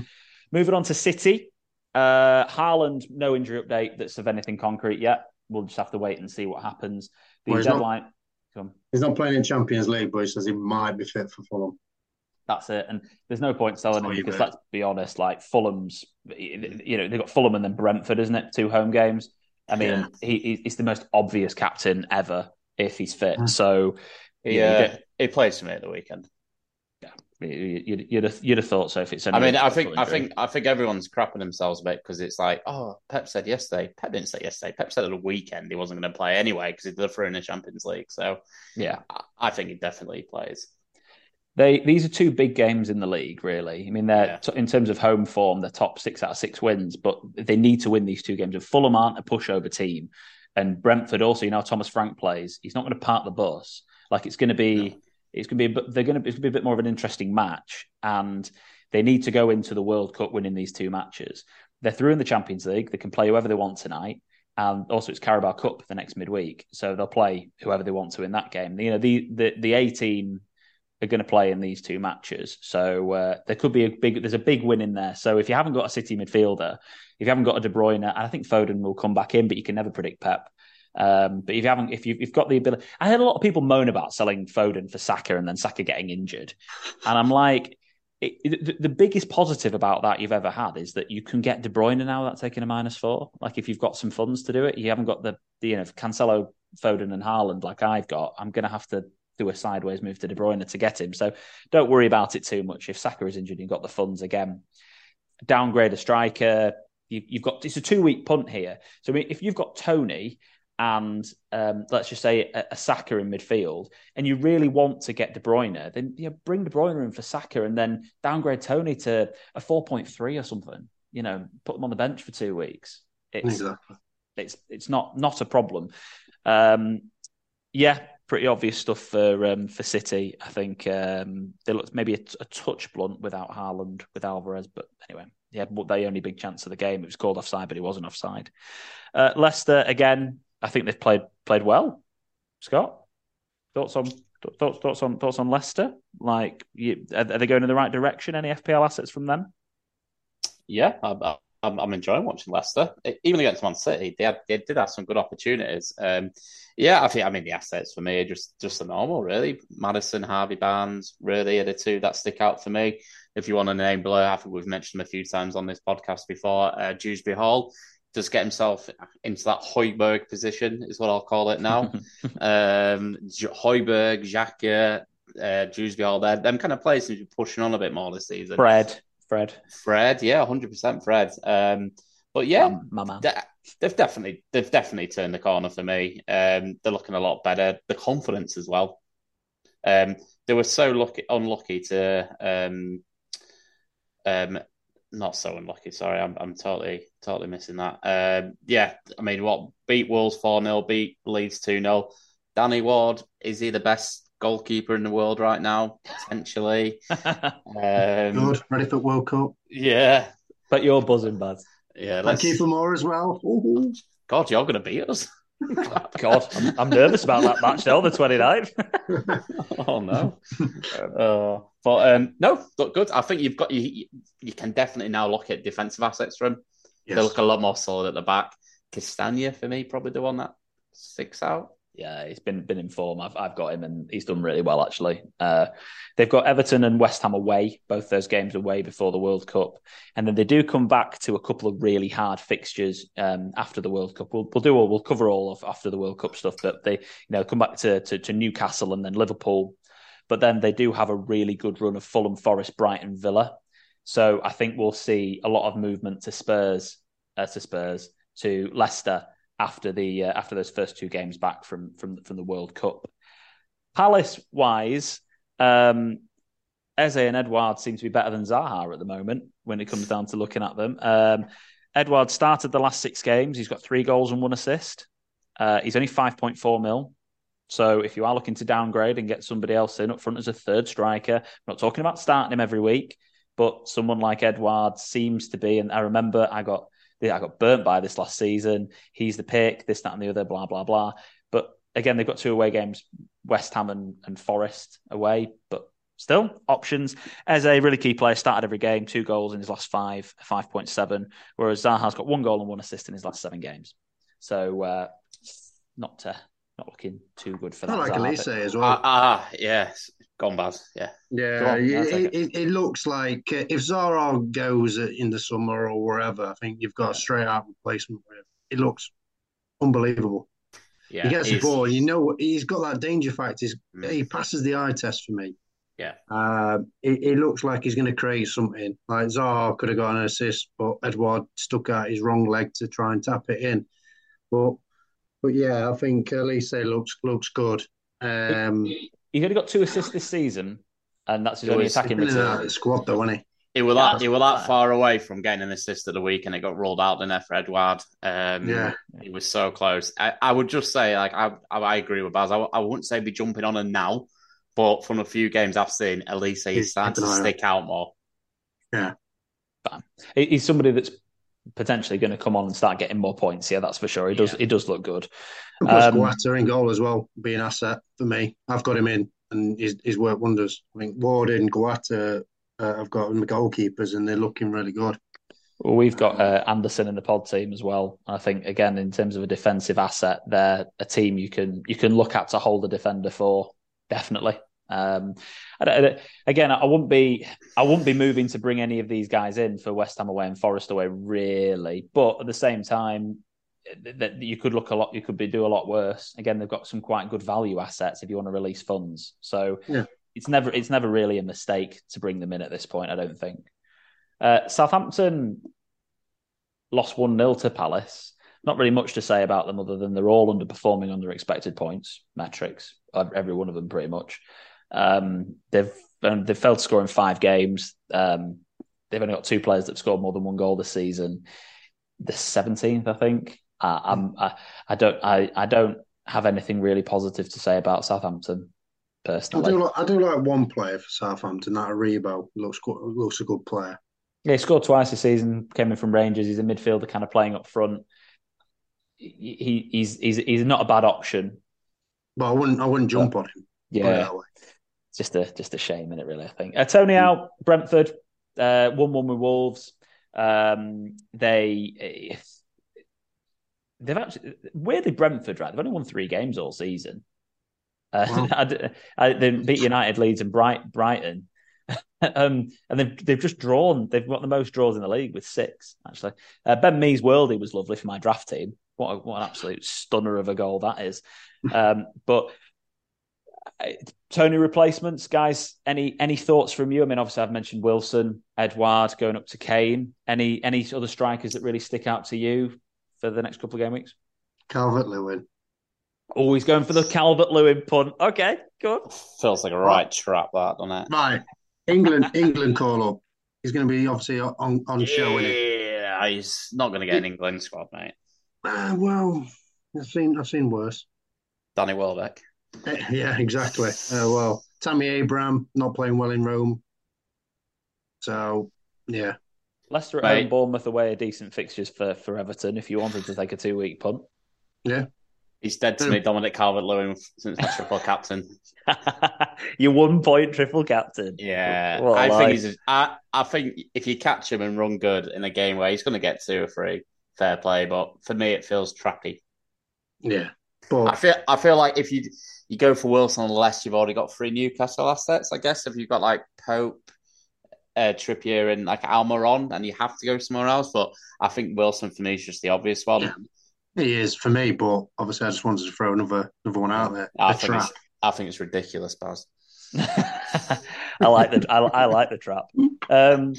Moving on to City, uh, Haaland, no injury update that's of anything concrete yet. We'll just have to wait and see what happens. The well, deadline. Not, he's not playing in Champions League, but he says he might be fit for Fulham. That's it. And there's no point selling him because let's be honest, like Fulham's, you know, they've got Fulham and then Brentford, isn't it? Two home games. I mean, yeah. he, he's the most obvious captain ever if he's fit. Mm. So, yeah, he plays for me at the weekend. Yeah, you'd, you'd, have, you'd have thought so if it's. I mean, I think, I think, I think everyone's crapping themselves a bit because it's like, oh, Pep said yesterday. Pep didn't say yesterday. Pep said at the weekend he wasn't going to play anyway because he'd through in the Champions League. So, yeah, I, I think he definitely plays. They these are two big games in the league, really. I mean, they're yeah. in terms of home form, they're top six out of six wins, but they need to win these two games. And Fulham aren't a pushover team, and Brentford also. You know, Thomas Frank plays. He's not going to park the bus. Like it's going to be, no. it's going to be. They're going to. It's going to be a bit more of an interesting match, and they need to go into the World Cup winning these two matches. They're through in the Champions League. They can play whoever they want tonight and also it's Carabao Cup the next midweek, so they'll play whoever they want to in that game. You know, the the the A team are going to play in these two matches. So uh, there could be a big, there's a big win in there. So if you haven't got a City midfielder, if you haven't got a De Bruyne, and I think Foden will come back in, but you can never predict Pep. Um, but if you haven't, if you've, you've, got the ability, I had a lot of people moan about selling Foden for Saka and then Saka getting injured, and I'm like, it, the, biggest positive about that you've ever had is that you can get De Bruyne now without taking a minus four. Like if you've got some funds to do it, you haven't got the, the you know Cancelo, Foden, and Haaland like I've got. I'm going to have to do a sideways move to De Bruyne to get him. So don't worry about it too much. If Saka is injured, you've got the funds again. Downgrade a striker. You, have got it's a two week punt here. So if you've got Toney and um, let's just say a, a, Saka in midfield, and you really want to get De Bruyne, then you know, bring De Bruyne in for Saka, and then downgrade Toney to a four point three or something. You know, put them on the bench for two weeks. It's exactly. it's it's not not a problem. Um, yeah, pretty obvious stuff for um, for City. I think um, they looked maybe a, a, touch blunt without Haaland, with Alvarez, but anyway, he had the only big chance of the game. It was called offside, but he wasn't offside. Uh, Leicester again, I think they've played played well. Scott, thoughts on thoughts thoughts on thoughts on Leicester? Like, you, are, are they going in the right direction? Any FPL assets from them? Yeah, I, I'm, I'm enjoying watching Leicester. Even against Man City, they had, they did have some good opportunities. Um, yeah, I think I mean the assets for me are just just the normal, really. Madison, Harvey Barnes, really are the two that stick out for me. If you want to name below, I think we've mentioned them a few times on this podcast before. Uh, Dewsbury Hall does get himself into that Højbjerg position, is what I'll call it now. <laughs> um, Højbjerg, Xhaka, uh, Dewsbury Hall, they're them kind of players who are pushing on a bit more this season. Fred. Fred. Fred, yeah, hundred percent Fred. Um, but yeah, man. they've definitely they've definitely turned the corner for me. Um, they're looking a lot better. The confidence as well. Um, they were so lucky, unlucky to um, um, not so unlucky. Sorry, I'm I'm totally totally missing that. Um, yeah, I mean, what beat Wolves four 0 beat Leeds two 0 Danny Ward is he the best goalkeeper in the world right now, potentially. <laughs> um, Good, ready for World Cup. Yeah. But you're buzzing, Baz. Yeah, let's... Thank you for more as well. Ooh. God, you're going to beat us. <laughs> God, I'm, I'm, nervous about that match though, the 29th. <laughs> oh no. Uh, but um, no, look good. I think you've got you. You can definitely now look at defensive assets for him. Yes. They look a lot more solid at the back. Castagne for me, probably the one that sticks out yeah, he's been been in form. I've I've got him, and he's done really well actually. Uh, they've got Everton and West Ham away, both those games away before the World Cup, and then they do come back to a couple of really hard fixtures um, after the World Cup. We'll, we'll do all we'll cover all of after the World Cup stuff, but they you know come back to, to, to Newcastle and then Liverpool, but then they do have a really good run of Fulham, Forest, Brighton, Villa. So I think we'll see a lot of movement to Spurs, uh, to Spurs, to Leicester after the uh, after those first two games back from from from the World Cup. Palace wise, um, Eze and Edouard seem to be better than Zaha at the moment when it comes down to looking at them. Um, started the last six games. He's got three goals and one assist. Uh, he's only 5.4 mil. So if you are looking to downgrade and get somebody else in up front as a third striker, I'm not talking about starting him every week, but someone like Edouard seems to be. And I remember I got I got burnt by this last season. He's the pick, this, that, and the other, blah, blah, blah. But again, they've got two away games, West Ham and, and Forest away, but still options. As a really key player, started every game, two goals in his last five, 5.7, whereas Zaha's got one goal and one assist in his last seven games. So uh, not uh, not looking too good for that. I like Olise as well. Ah, uh, uh, yes. Gone bad, yeah. Yeah, on, it, it, it, looks like uh, if Zaha goes in the summer or wherever, I think you've got a straight out replacement with It looks unbelievable. Yeah, he gets the ball. You know, he's got that danger factor. Mm. He passes the eye test for me. Yeah. Uh, it, it, looks like he's going to create something. Like Zaha could have got an assist, but Edouard stuck out his wrong leg to try and tap it in. But but yeah, I think Olise looks looks good. Um, He's only got two assists this season, and that's his only attacking return. Squad though, wasn't he? He was that he was that far away from getting an assist of the week, and it got rolled out in there for Edouard. Um, yeah, he was so close. I, I, would just say, like, I I, agree with Baz. I, I wouldn't say be jumping on him now, but from a few games I've seen, Olise he's starting to stick out more. Yeah, he's somebody that's potentially going to come on and start getting more points. Yeah, that's for sure. He does. Yeah. He does look good. Plus, um, in goal as well, be an asset for me. I've got him in, and he's, he's worked wonders. I think Ward and Guaita, uh, I've got them the goalkeepers, and they're looking really good. Well, we've got uh, Andersen in the pod team as well. I think again, in terms of a defensive asset, they're a team you can you can look at to hold a defender for definitely. Um, I I again, I wouldn't be I wouldn't be moving to bring any of these guys in for West Ham away and Forest away, really. But at the same time, that you could look a lot, you could be do a lot worse. Again, they've got some quite good value assets if you want to release funds. So yeah. it's never it's never really a mistake to bring them in at this point. I don't think. Uh, Southampton lost one 0 to Palace. Not really much to say about them other than they're all underperforming under expected points metrics. Every one of them, pretty much. Um, they've um, they've failed to score in five games. Um, they've only got two players that have scored more than one goal this season. The seventeenth, I think. Uh, I'm, I, I don't I, I don't have anything really positive to say about Southampton personally. I do like, I do like one player for Southampton. That Aribo looks looks a good player. Yeah, he scored twice this season. Came in from Rangers. He's a midfielder, kind of playing up front. he, he's he's he's not a bad option. Well, I wouldn't I wouldn't jump on him. Yeah, just a just a shame in it, really. I think uh, Toney out, Brentford uh, one one with Wolves. Um, they they've actually weirdly Brentford right. They've only won three games all season. Uh, wow. <laughs> I, I, they beat United, Leeds, and Bright, Brighton. <laughs> um, and they've they've just drawn. They've got the most draws in the league with six. Actually, uh, Ben Mee's worldie was lovely for my draft team. What, a, what an absolute stunner of a goal that is. Um, but uh, Toney replacements, guys. Any any thoughts from you? I mean, obviously, I've mentioned Wilson, Edouard going up to Kane. Any any other strikers that really stick out to you for the next couple of game weeks? Calvert Lewin. Always going for the Calvert Lewin punt. Okay, good. Feels like a right trap, that, doesn't it? Right. England, England call up. He's going to be obviously on on show. Yeah, he's not going to get an England squad, mate. Uh, well, I've seen I've seen worse. Danny Welbeck. <laughs> Yeah, exactly. Uh, well, Tammy Abraham not playing well in Rome. So yeah. Leicester at home, Bournemouth away are decent fixtures for, for Everton if you wanted to take a two week punt. Yeah. He's dead to me, Dominic Calvert Lewin, since my triple captain. <laughs> Your one point triple captain. Yeah. I think he's I, I think if you catch him and run good in a game where he's gonna get two or three, fair play. But for me it feels trappy. Yeah. But I feel I feel like if you you go for Wilson unless you've already got three Newcastle assets, I guess. If you've got like Pope, uh, Trippier, and like Almiron, and you have to go somewhere else. But I think Wilson for me is just the obvious one. Yeah. He is for me, but obviously I just wanted to throw another another one out there. I, think it's, I think it's ridiculous, Baz. <laughs> I like the I, I, like the trap. Um,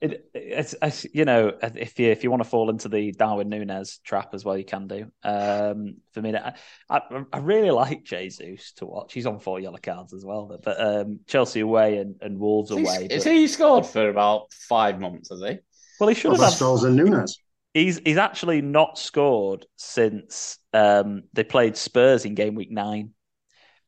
it, it's, it's, you know if you if you want to fall into the Darwin Nunez trap as well, you can do. Um, for me, I, I, I really like Jesus to watch. He's on four yellow cards as well, but, but um, Chelsea away and, and Wolves away. Is he scored for about five months? Has he? Well, he should well, have. Had, and Nunez. He's he's actually not scored since um, they played Spurs in game week nine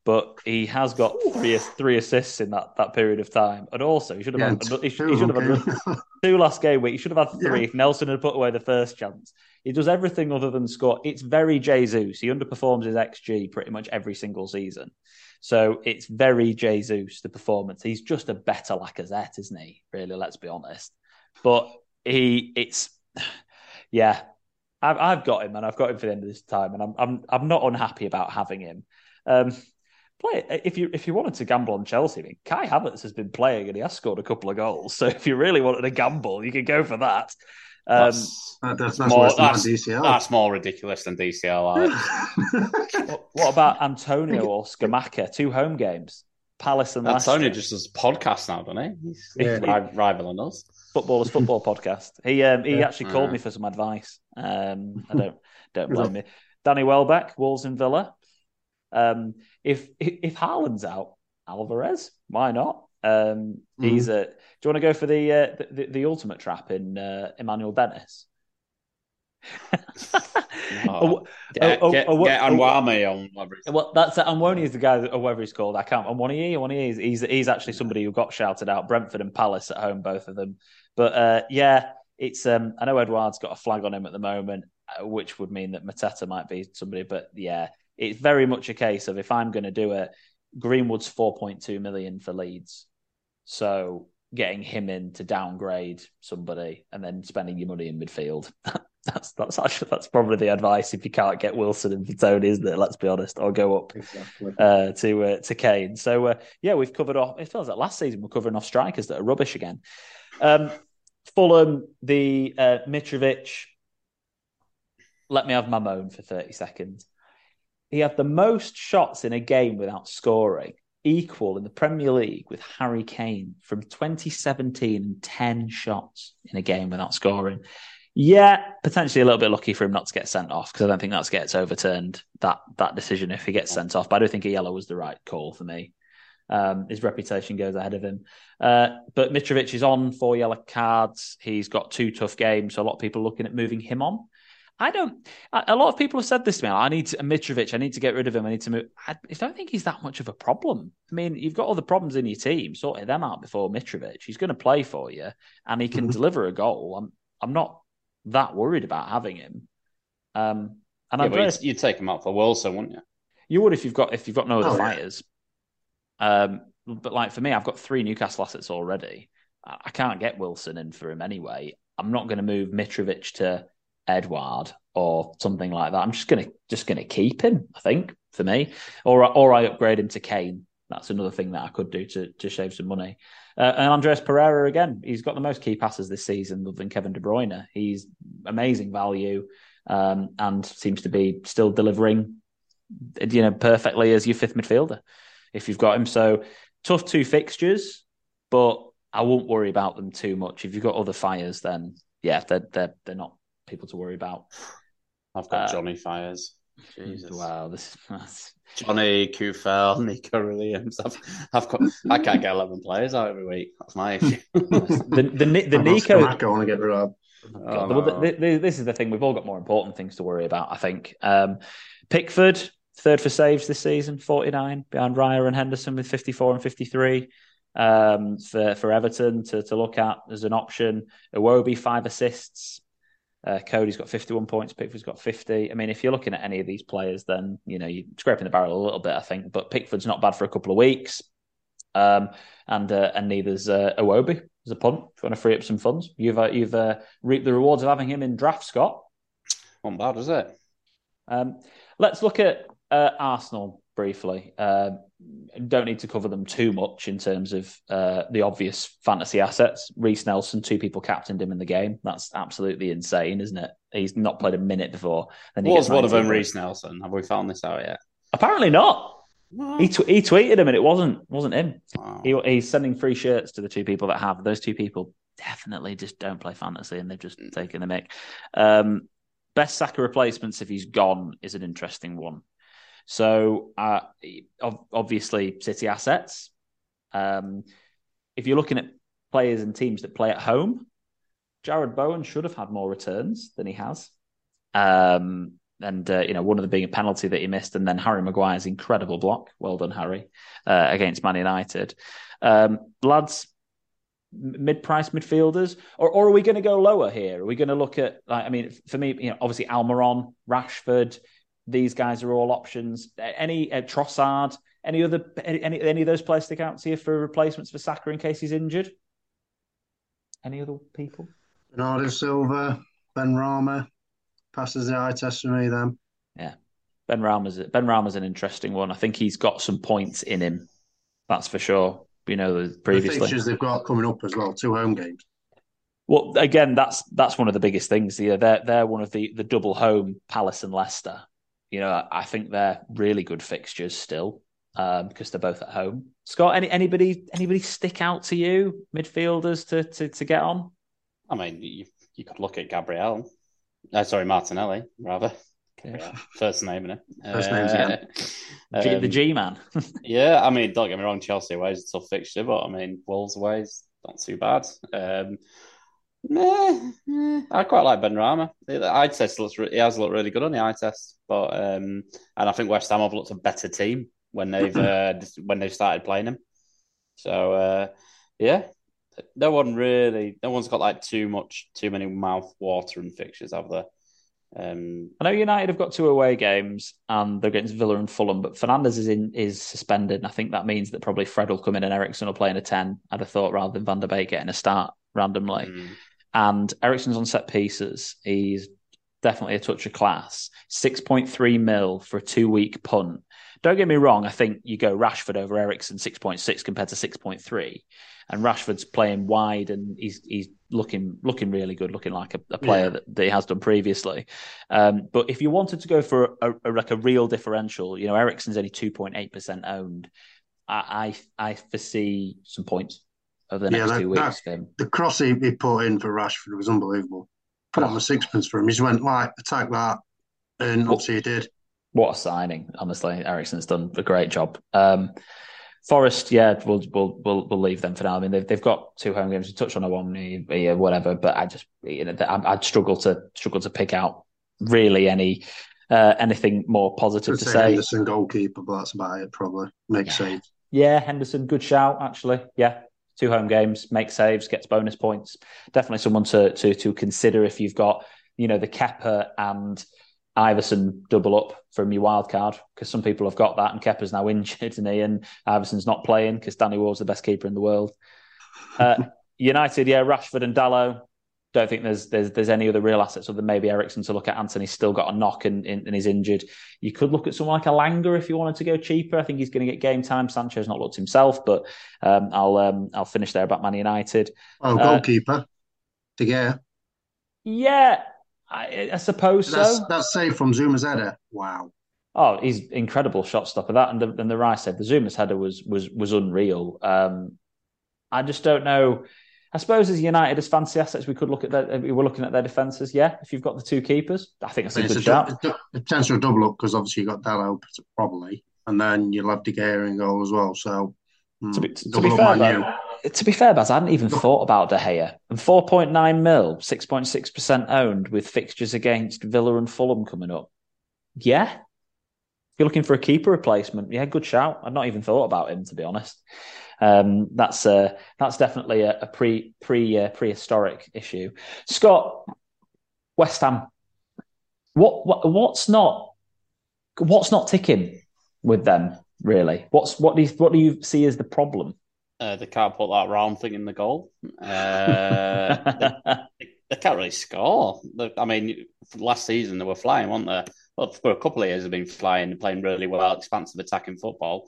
but he has got three three assists in that, that period of time, and also he should have yeah, had, he should, he should have had two last game week. He should have had three yeah. if Nelson had put away the first chance. He does everything other than score. It's very Jesus. He underperforms his XG pretty much every single season, so it's very Jesus the performance. He's just a better Lacazette, isn't he? Really, let's be honest. But he, it's <sighs> yeah, I've, I've got him, and I've got him for the end of this time, and I'm I'm I'm not unhappy about having him. Um, play if you if you wanted to gamble on Chelsea, I mean, Kai Havertz has been playing and he has scored a couple of goals. So if you really wanted to gamble, you could go for that. Um, that's, that's, that's, more, that's, DCL. that's more ridiculous than DCL. <laughs> what, what, about Antonio or Scamacca? Two home games, Palace and Leicester. Antonio just does podcast now, doesn't he? He's <laughs> yeah. rivaling us. Footballers Football podcast. He um, he yeah. actually called me for some advice. Um, I don't don't blame me. Danny Welbeck, Wolves and Villa. Um, if <laughs> if Haaland's out, Alvarez, why not? Um, mm. He's a. Do you want to go for the uh, the, the, ultimate trap in uh, Emmanuel Dennis? <laughs> <laughs> oh, get, oh, get, oh, get Anwani on whatever. Well, that's Anwani is the guy that, or whatever he's called. I can't. Anwani, Anwani is he's he's actually somebody who got shouted out. Brentford and Palace at home, both of them. But uh, yeah, it's. Um, I know Edouard's got a flag on him at the moment, uh, which would mean that Mateta might be somebody. But yeah, it's very much a case of if I'm going to do it, Greenwood's 4.2 million for Leeds. So getting him in to downgrade somebody and then spending your money in midfield. <laughs> that's that's actually that's probably the advice if you can't get Wilson and Toney, isn't it? Let's be honest, or go up exactly. uh, to uh, to Kane. So uh, yeah, we've covered off. It feels like last season we're covering off strikers that are rubbish again. Um, Fulham, the uh, Mitrovic. Let me have my moan for thirty seconds he had the most shots in a game without scoring, equal in the Premier League with Harry Kane from 2017 and 10 shots in a game without scoring. Yeah, potentially a little bit lucky for him not to get sent off because I don't think that gets overturned that that decision if he gets sent off. But I don't think a yellow was the right call for me. Um, his reputation goes ahead of him. Uh, but Mitrovic is on four yellow cards. He's got two tough games, so a lot of people looking at moving him on. I don't. A lot of people have said this to me. I need to, Mitrovic. I need to get rid of him. I need to move. I, don't think he's that much of a problem. I mean, you've got all the problems in your team. Sorted them out before Mitrovic. He's going to play for you, and he can mm-hmm. deliver a goal. I'm. I'm not that worried about having him. Um, And yeah, Andreas, you'd, you'd, take him out for Wilson, wouldn't you? You would if you've got if you've got no other Oh, yeah. fighters. Um, but like for me, I've got three Newcastle assets already. I I can't get Wilson in for him anyway. I'm not going to move Mitrovic to Edouard or something like that. I'm just gonna just gonna keep him. I think for me, or or I upgrade him to Kane. That's another thing that I could do to to shave some money. Uh, and Andreas Pereira again, he's got the most key passes this season, other than Kevin De Bruyne. He's amazing value um, and seems to be still delivering, you know, perfectly as your fifth midfielder if you've got him. So tough two fixtures, but I won't worry about them too much. If you've got other fires, then yeah, they're they're they're not people to worry about. I've got Uh, Johnny Fires. Jesus. Wow, this that's, Johnny, Kufel, <laughs> Neco Williams. I've, I've got. I can't get eleven players out every week. That's my issue. <laughs> the the Ni- the I've got Nico. I want to get rid of. Oh, God, well, no. th- th- this is the thing. We've all got more important things to worry about. I think. Um, Pickford third for saves this season, forty nine behind Raya and Henderson with fifty four and fifty three. Um, for for Everton to to look at as an option. Iwobi five assists. Uh, Coady's got 51 points. Pickford's got 50. I mean, if you're looking at any of these players, then you know you're scraping the barrel a little bit, I think. But Pickford's not bad for a couple of weeks, um, and uh, and neither's uh, Iwobi as a punt. If you want to free up some funds, you've uh, you've uh, reaped the rewards of having him in draft, Scott. Not bad, is it? Um, let's look at uh, Arsenal briefly. Uh, don't need to cover them too much in terms of uh, the obvious fantasy assets. Reiss Nelson, two people captained him in the game. That's absolutely insane, isn't it? He's not played a minute before. Then he Was one of them Reiss Nelson? Have we found this out yet? Apparently not. He, tw- he tweeted him and it wasn't wasn't him. Oh. He, he's sending free shirts to the two people that have. Those two people definitely just don't play fantasy and they've just taken the mick. Um, best Saka replacements if he's gone is an interesting one. So uh, obviously City assets. Um, if you're looking at players and teams that play at home, Jarrod Bowen should have had more returns than he has. Um, and uh, you know one of them being a penalty that he missed, and then Harry Maguire's incredible block. Well done, Harry, uh, against Man United. Um, lads, mid-price midfielders, or, or are we going to go lower here? Are we going to look at? Like, I mean, for me, you know, obviously Almiron, Rashford, these guys are all options. Any uh, Trossard, any other, any, any of those players stick out to you for replacements for Saka in case he's injured? Any other people? Bernardo Silva, Benrahma, passes the eye test for me then. Yeah, Benrahma's Ben Rama's an interesting one. I think he's got some points in him. That's for sure. You know, The previously. fixtures they've got coming up as well, two home games. Well, again, that's that's one of the biggest things. Yeah, they're they're one of the the double home Palace and Leicester. You know, I, I think they're really good fixtures still um, because they're both at home. Scott, any anybody anybody stick out to you midfielders to to, to get on? I mean, you, you could look at Gabriel. Uh, sorry, Martinelli, rather. Okay. First name, innit? First name's again. G, the Um, G man. <laughs> Yeah, I mean, don't get me wrong, Chelsea away is a tough fixture, but I mean, Wolves away is not too bad. Um, meh, meh, I quite like Benrahma. The eye test looks re- he has looked really good on the eye test, but um, and I think West Ham have looked a better team when they've uh, <clears throat> when they've started playing him. So uh, yeah, no one really, no one's got like too much, too many mouth watering fixtures, have they? Um, I know United have got two away games and they're against Villa and Fulham, but Fernandes is in is suspended. And I think that means that probably Fred will come in and Eriksen will play in a 10, I'd have thought, rather than Van der Beek getting a start randomly. mm, And Eriksen's on set pieces. He's definitely a touch of class. 6.3 mil for a two week punt. Don't get me wrong, I think you go Rashford over Eriksen 6.6 compared to 6.3. And Rashford's playing wide and he's he's looking looking really good, looking like a, a player Yeah. that, that he has done previously. Um, but if you wanted to go for a, a, like a real differential, you know, Eriksen's only 2.8% owned. I, I I foresee some points over the Yeah, next that- two weeks him. The cross he, he put in for Rashford was unbelievable. Put on the sixpence for him. He just went, like, attack that. And obviously he did. What a signing! Honestly, Eriksen's done a great job. Um, Forest, yeah, we'll we'll we'll we'll leave them for now. I mean, they've they've got two home games. We touched on a one, yeah, whatever. But I just, you know, I'd struggle to struggle to pick out really any uh, anything more positive to say say. Henderson goalkeeper, but that's about it, probably. makes Yeah. saves. Yeah, Henderson, good shout. Actually, yeah, two home games, makes saves, gets bonus points. Definitely someone to to to consider if you've got you know the Kepa and Iversen double up from your wild card because some people have got that, and Kepa's now <laughs> injured, and Ian Iversen's not playing because Danny Ward's the best keeper in the world. Uh, <laughs> United, yeah, Rashford and Dalot. Don't think there's there's there's any other real assets other than maybe Eriksen to look at. Antony's still got a knock and, and, and he's injured. You could look at someone like Elanga if you wanted to go cheaper. I think he's going to get game time. Sancho's not looked himself, but um, I'll um, I'll finish there about Man United. Oh, goalkeeper, uh, De Gea. Yeah, I, I suppose that's, so. That's saved from Zouma's header. Wow. Oh, he's incredible shot stopper. That and the, and the Rice said the Zouma's header was was was unreal. Um, I just don't know. I suppose as United as fancy assets, we could look at that. We were looking at their defences. Yeah, if you've got the two keepers, I think that's a good a shout. Du- potential double up because obviously you have got Dalot probably, and then you'll have De Gea in goal as well. So mm, to be, to be fair, though, to be fair, Baz, I hadn't even thought about De Gea. And 4.9 mil, 6.6% owned with fixtures against Villa and Fulham coming up. Yeah. If you're looking for a keeper replacement, yeah, good shout. I'd not even thought about him, to be honest. Um, that's uh, that's definitely a, a pre pre uh, prehistoric issue. Scott, West Ham, what, what what's not what's not ticking with them really? What's what do you what do you see as the problem? Uh, they can't put that round thing in the goal. Uh, <laughs> they, they, can't really score. I mean, last season they were flying, weren't they? Well, for a couple of years they've been flying, playing really well, expansive attacking football.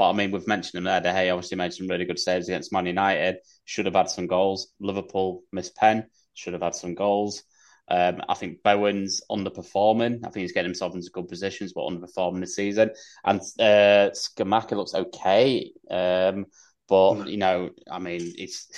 But I mean, we've mentioned him there. De Gea obviously made some really good saves against Man United. Should have had some goals. Liverpool missed pen. Should have had some goals. Um, I think Bowen's underperforming. I think he's getting himself into good positions, but underperforming this season. And uh, Scamacca looks okay. Um, but you know, I mean, it's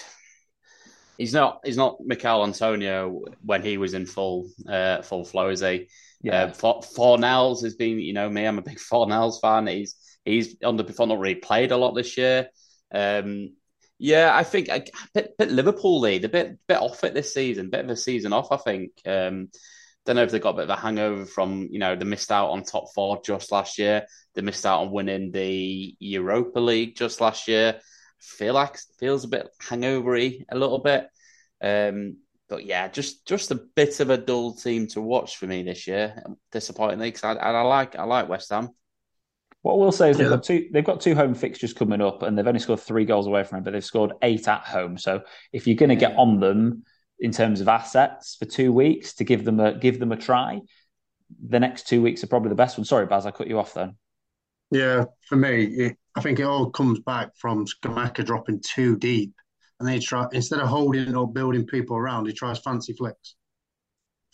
he's not he's not Michail Antonio when he was in full uh, full flow, is he? Yeah. Uh, For, Fornals has been, you know, me. I'm a big <laughs> Fornals fan. He's he's on the underperformed. Not really played a lot this year. Um, yeah, I think a bit, bit Liverpool lead, a bit bit off it this season, bit of a season off. I think. Um, don't know if they got a bit of a hangover from you know they missed out on top four just last year. They missed out on winning the Europa League just last year feel like feels a bit hangovery a little bit. Um, but yeah, just just a bit of a dull team to watch for me this year. Disappointingly, because I, I, like I like West Ham. What we'll say is they've got two they've got two home fixtures coming up, and they've only scored three goals away from it, but they've scored eight at home. So if you're going to get on them in terms of assets for two weeks to give them a give them a try, the next two weeks are probably the best one. Sorry, Baz, I cut you off then. Yeah, for me, it, I think it all comes back from Scamacca dropping too deep. And they try, instead of holding or building people around, he tries fancy flicks.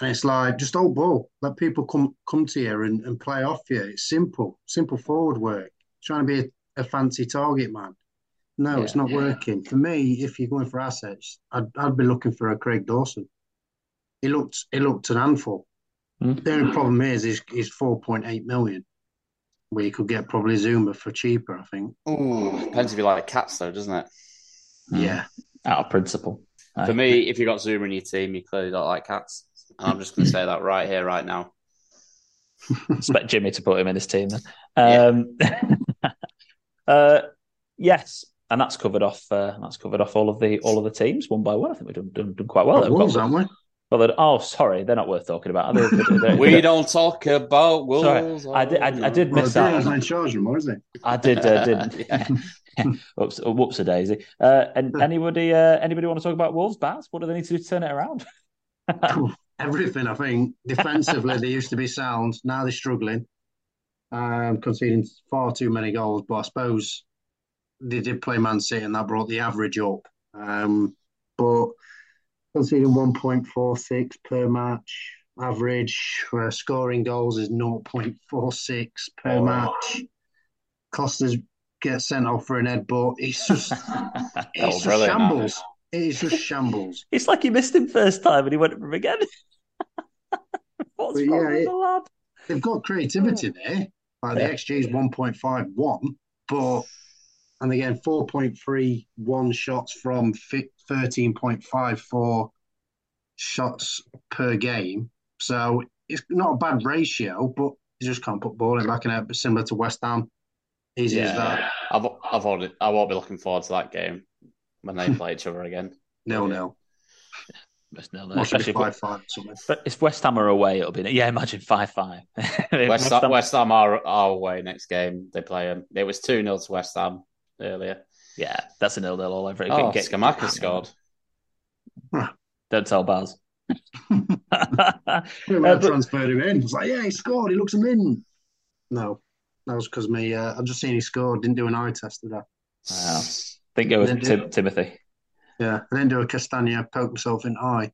And it's like, just old ball. Let people come come to you and, and play off you. It's simple, simple forward work. Trying to be a, a fancy target man. No, yeah, it's not yeah. working. For me, if you're going for assets, I'd, I'd be looking for a Craig Dawson. He looked he looked an handful. Mm-hmm. The only problem is he's, he's 4.8 million where you could get probably Zouma for cheaper, I think. Oh, depends if you like cats, though, doesn't it? Yeah. Out of principle. For me, if you got Zouma in your team, you clearly don't like cats. And I'm just going to say that right here, right now. <laughs> Expect Jimmy to put him in his team then. Um, yeah. <laughs> uh, yes, and that's covered off. Uh, that's covered off all of the all of the teams one by one. I think we've done, done, done quite well. Wolves, haven't we? Well, oh, sorry, they're not worth talking about. They're, <laughs> they're, they're, we don't talk about wolves. Sorry, I did. I, I did miss well, out. in charge of was it? I did. Uh, did. whoops, whoops, a daisy. Uh, and anybody, uh, anybody want to talk about Wolves? Bats? What do they need to do to turn it around? Everything. I think defensively they used to be sound. Now they're struggling, um, conceding far too many goals. But I suppose they did play Man City, and that brought the average up. Um, but conceding 1.46 per match. Average uh, scoring goals is 0.46 per oh. match. Costas gets sent off for an headbutt. It's just, <laughs> it's just shambles. It's just shambles. It's like he missed him first time and he went for him again. <laughs> What's but wrong yeah, with the lad? They've got creativity there. Like yeah. the XG is 1.51, but and again 4.31 shots from 13.54 shots per game. So it's not a bad ratio, but you just can't put ball in back in it. Similar to West Ham, easy yeah, as that. I've I've already, I won't be looking forward to that game when they play each other again. <laughs> No, no. It's nil Must especially if, five five but if West Ham are away, it'll be yeah. Imagine five five. <laughs> West, Ham, West Ham are, are away next game. They play them. It was 2 0 to West Ham earlier. yeah, that's a nil nil all over. it. Oh, Get- Scamacca scored. <laughs> Don't tell Baz. <laughs> When Uh, I transferred him in, I was like, yeah, he scored. He looks him in. No, that was because me. Uh, I just seen he scored. Didn't do an eye test of that. Wow. Think it was Tim- Timothy. Yeah, and didn't do a Castagne. Poke myself in the eye.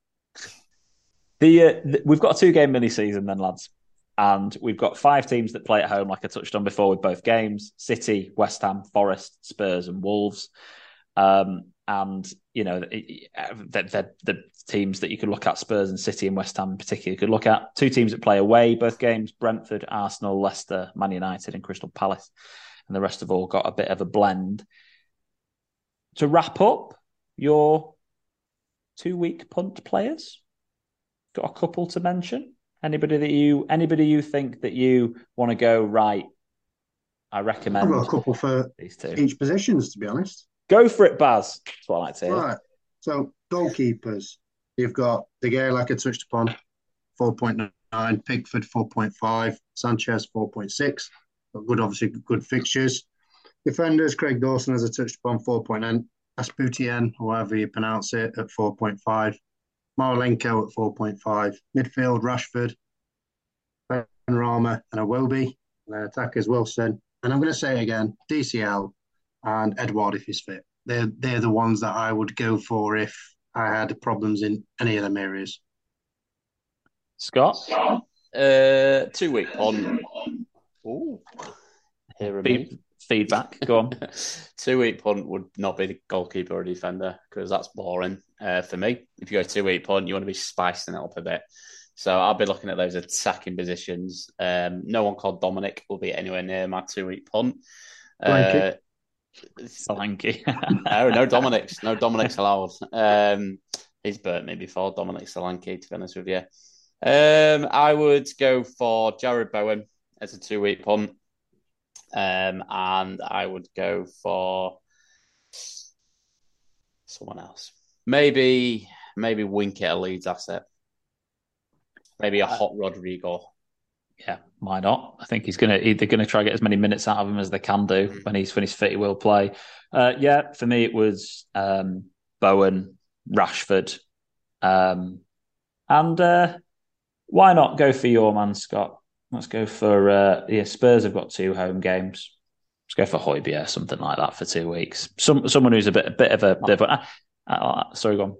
The, uh, th- we've got a two game mini season then, lads, and we've got five teams that play at home, like I touched on before with both games: City, West Ham, Forest, Spurs, and Wolves. Um, and you know, they're, they're the teams that you could look at: Spurs and City and West Ham in particular. You could look at two teams that play away both games: Brentford, Arsenal, Leicester, Man United, and Crystal Palace. And the rest have all got a bit of a blend. To wrap up, your two week punt players? Got a couple to mention. Anybody that you anybody you think that you want to go right? I recommend. I've got a couple for these two. each positions. To be honest, go for it, Baz. That's what I like to hear. All right. So goalkeepers, you've got the guy like I touched upon, four point nine. Pickford four point five. Sanchez four point six. Good, obviously, good fixtures. Defenders, Craig Dawson, as I touched upon, 4.9, Asputien, or however you pronounce it, at 4.5. Marolenko at 4.5. Midfield, Rashford, Ben Rama, and Iwobi. And attackers, Wilson. And I'm going to say again, DCL and Edouard if he's fit. They're, they're the ones that I would go for if I had problems in any of them areas. Scott? Uh, two week on. Ooh. Here Be- feedback. Go on. <laughs> two week punt would not be the goalkeeper or defender because that's boring uh, for me. If you go two week punt, you want to be spicing it up a bit. So I'll be looking at those attacking positions. Um, no one called Dominic will be anywhere near my two week punt. Uh, Solanke. <laughs> no, no Dominics, no Dominics allowed. Um, he's burnt me before Dominic Solanke, to be honest with you. Um, I would go for Jarrod Bowen as a two week punt. Um, and I would go for someone else. Maybe, maybe Wink at a Leeds asset. Maybe a hot Rodrigo. yeah, why not? I think he's gonna they're gonna try to get as many minutes out of him as they can do Mm. when he's when he's fit. He will play. Uh, yeah, for me it was um, Bowen, Rashford, um, and uh, why not go for your man, Scott? Let's go for uh, yeah. Spurs have got two home games. Let's go for Højbjerg, something like that for two weeks. Some someone who's a bit a bit of a bit of a, uh, uh, sorry, go on.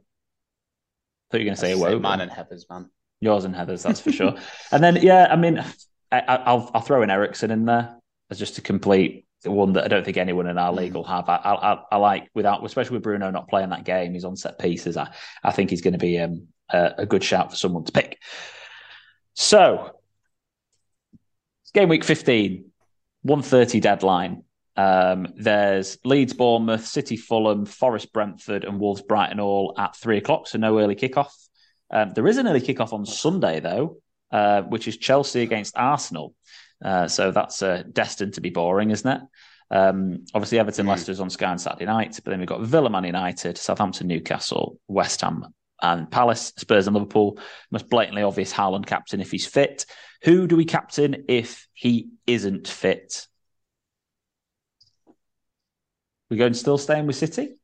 thought you were going to say Say whoa. mine and Heather's man. Yours and Heather's, that's for sure. <laughs> and then, yeah, I mean, I, I- I'll I'll throw in Eriksen in there as just to complete the one that I don't think anyone in our Mm. league will have. I, I, I- like without, especially with Bruno not playing that game, he's on set pieces. I, I think he's going to be um, a, a good shout for someone to pick. So, game week 15, 130 deadline. Um, there's Leeds, Bournemouth, City, Fulham, Forest, Brentford, and Wolves, Brighton all at three o'clock. So no early kickoff. Um, there is an early kickoff on Sunday though, uh, which is Chelsea against Arsenal. Uh, so that's uh, destined to be boring, isn't it? Um, obviously, Everton, Mm. Leicester's on Sky on Saturday night, but then we've got Villa, Man United, Southampton, Newcastle, West Ham, and Palace, Spurs, and Liverpool. Most blatantly obvious Haaland captain if he's fit. Who do we captain if he isn't fit? We going still staying with City?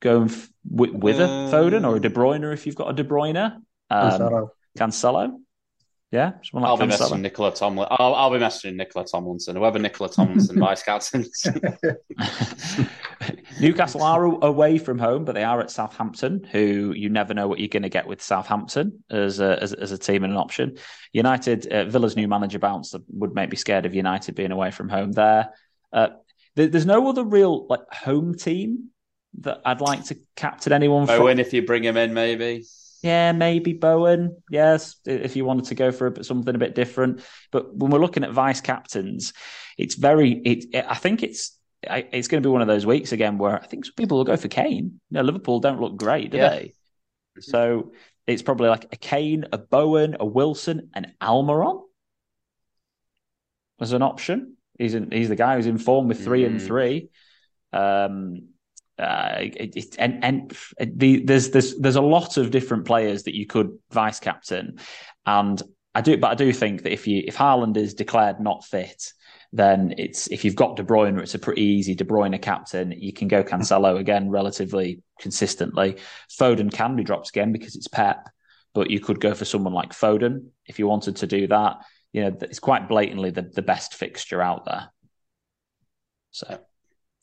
Going f- with, with a Uh, Foden or a De Bruyne if you've got a De Bruyne? Um, Cancelo. Cancelo? Yeah, someone I'll be messaging Nicola Tomlin. I'll, I'll be messaging Nicola Tomlinson, whoever Nicola Tomlinson <laughs> vice captains. <laughs> Newcastle are away from home, but they are at Southampton, who you never know what you're going to get with Southampton as a, as, as a team and an option. United, uh, Villa's new manager bounce would make me scared of United being away from home there. Uh, there- there's no other real like home team that I'd like to captain anyone from. Owen, if you bring him in, maybe. Yeah, maybe Bowen. Yes, if you wanted to go for a, something a bit different. But when we're looking at vice captains, it's very. It, I think it's. I- It's going to be one of those weeks again where I think some people will go for Kane. You know, Liverpool don't look great, do Yeah. they? So it's probably like a Kane, a Bowen, a Wilson, an Almiron as an option. He's in, he's the guy who's in form with three and Mm. three. Um, uh, it, it, and and the, there's there's there's a lot of different players that you could vice captain, and I do, but I do think that if you if Haaland is declared not fit, then it's if you've got De Bruyne, it's a pretty easy De Bruyne captain. You can go Cancelo again relatively consistently. Foden can be dropped again because it's Pep, but you could go for someone like Foden if you wanted to do that. You know, it's quite blatantly the, the best fixture out there. So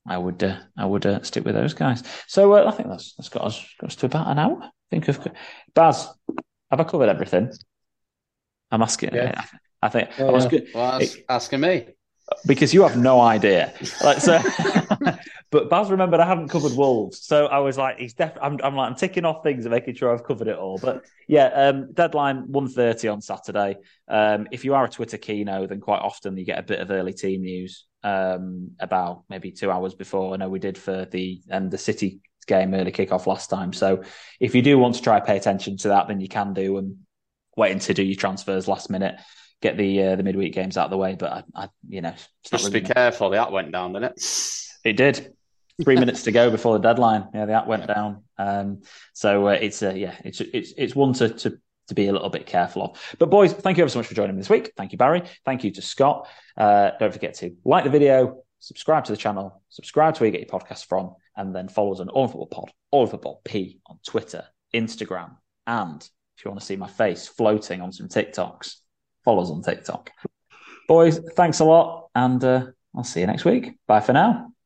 I would uh, I would uh, stick with those guys. So uh, I think that's that's got us got us to about an hour. I think of Baz. Have I covered everything? I'm asking. Yeah. I think well, I was good. Well, ask, asking me because you have no idea. Like so, <laughs> <laughs> but Baz remembered I hadn't covered Wolves, so I was like, he's definitely. I'm, I'm, like, I'm ticking off things and making sure I've covered it all. But yeah, um, deadline 1.30 on Saturday. Um, if you are a Twitter keynote, then quite often you get a bit of early team news um, about maybe two hours before. I know we did for the and the City game early kickoff last time. So if you do want to try pay attention to that, then you can do and waiting to do your transfers last minute get the uh, the midweek games out of the way. But I, I you know, just really be careful. The app went down, didn't it? It did. Three minutes to go before the deadline. Yeah, the app went down. Um, so uh, it's uh, yeah, it's it's it's one to to to be a little bit careful of. But boys, thank you ever so much for joining me this week. Thank you, Barry. Thank you to Scott. Uh, don't forget to like the video, subscribe to the channel, subscribe to where you get your podcast from, and then follow us on All Football Pod, All Football P on Twitter, Instagram, and if you want to see my face floating on some TikToks, follow us on TikTok. Boys, thanks a lot, and uh, I'll see you next week. Bye for now.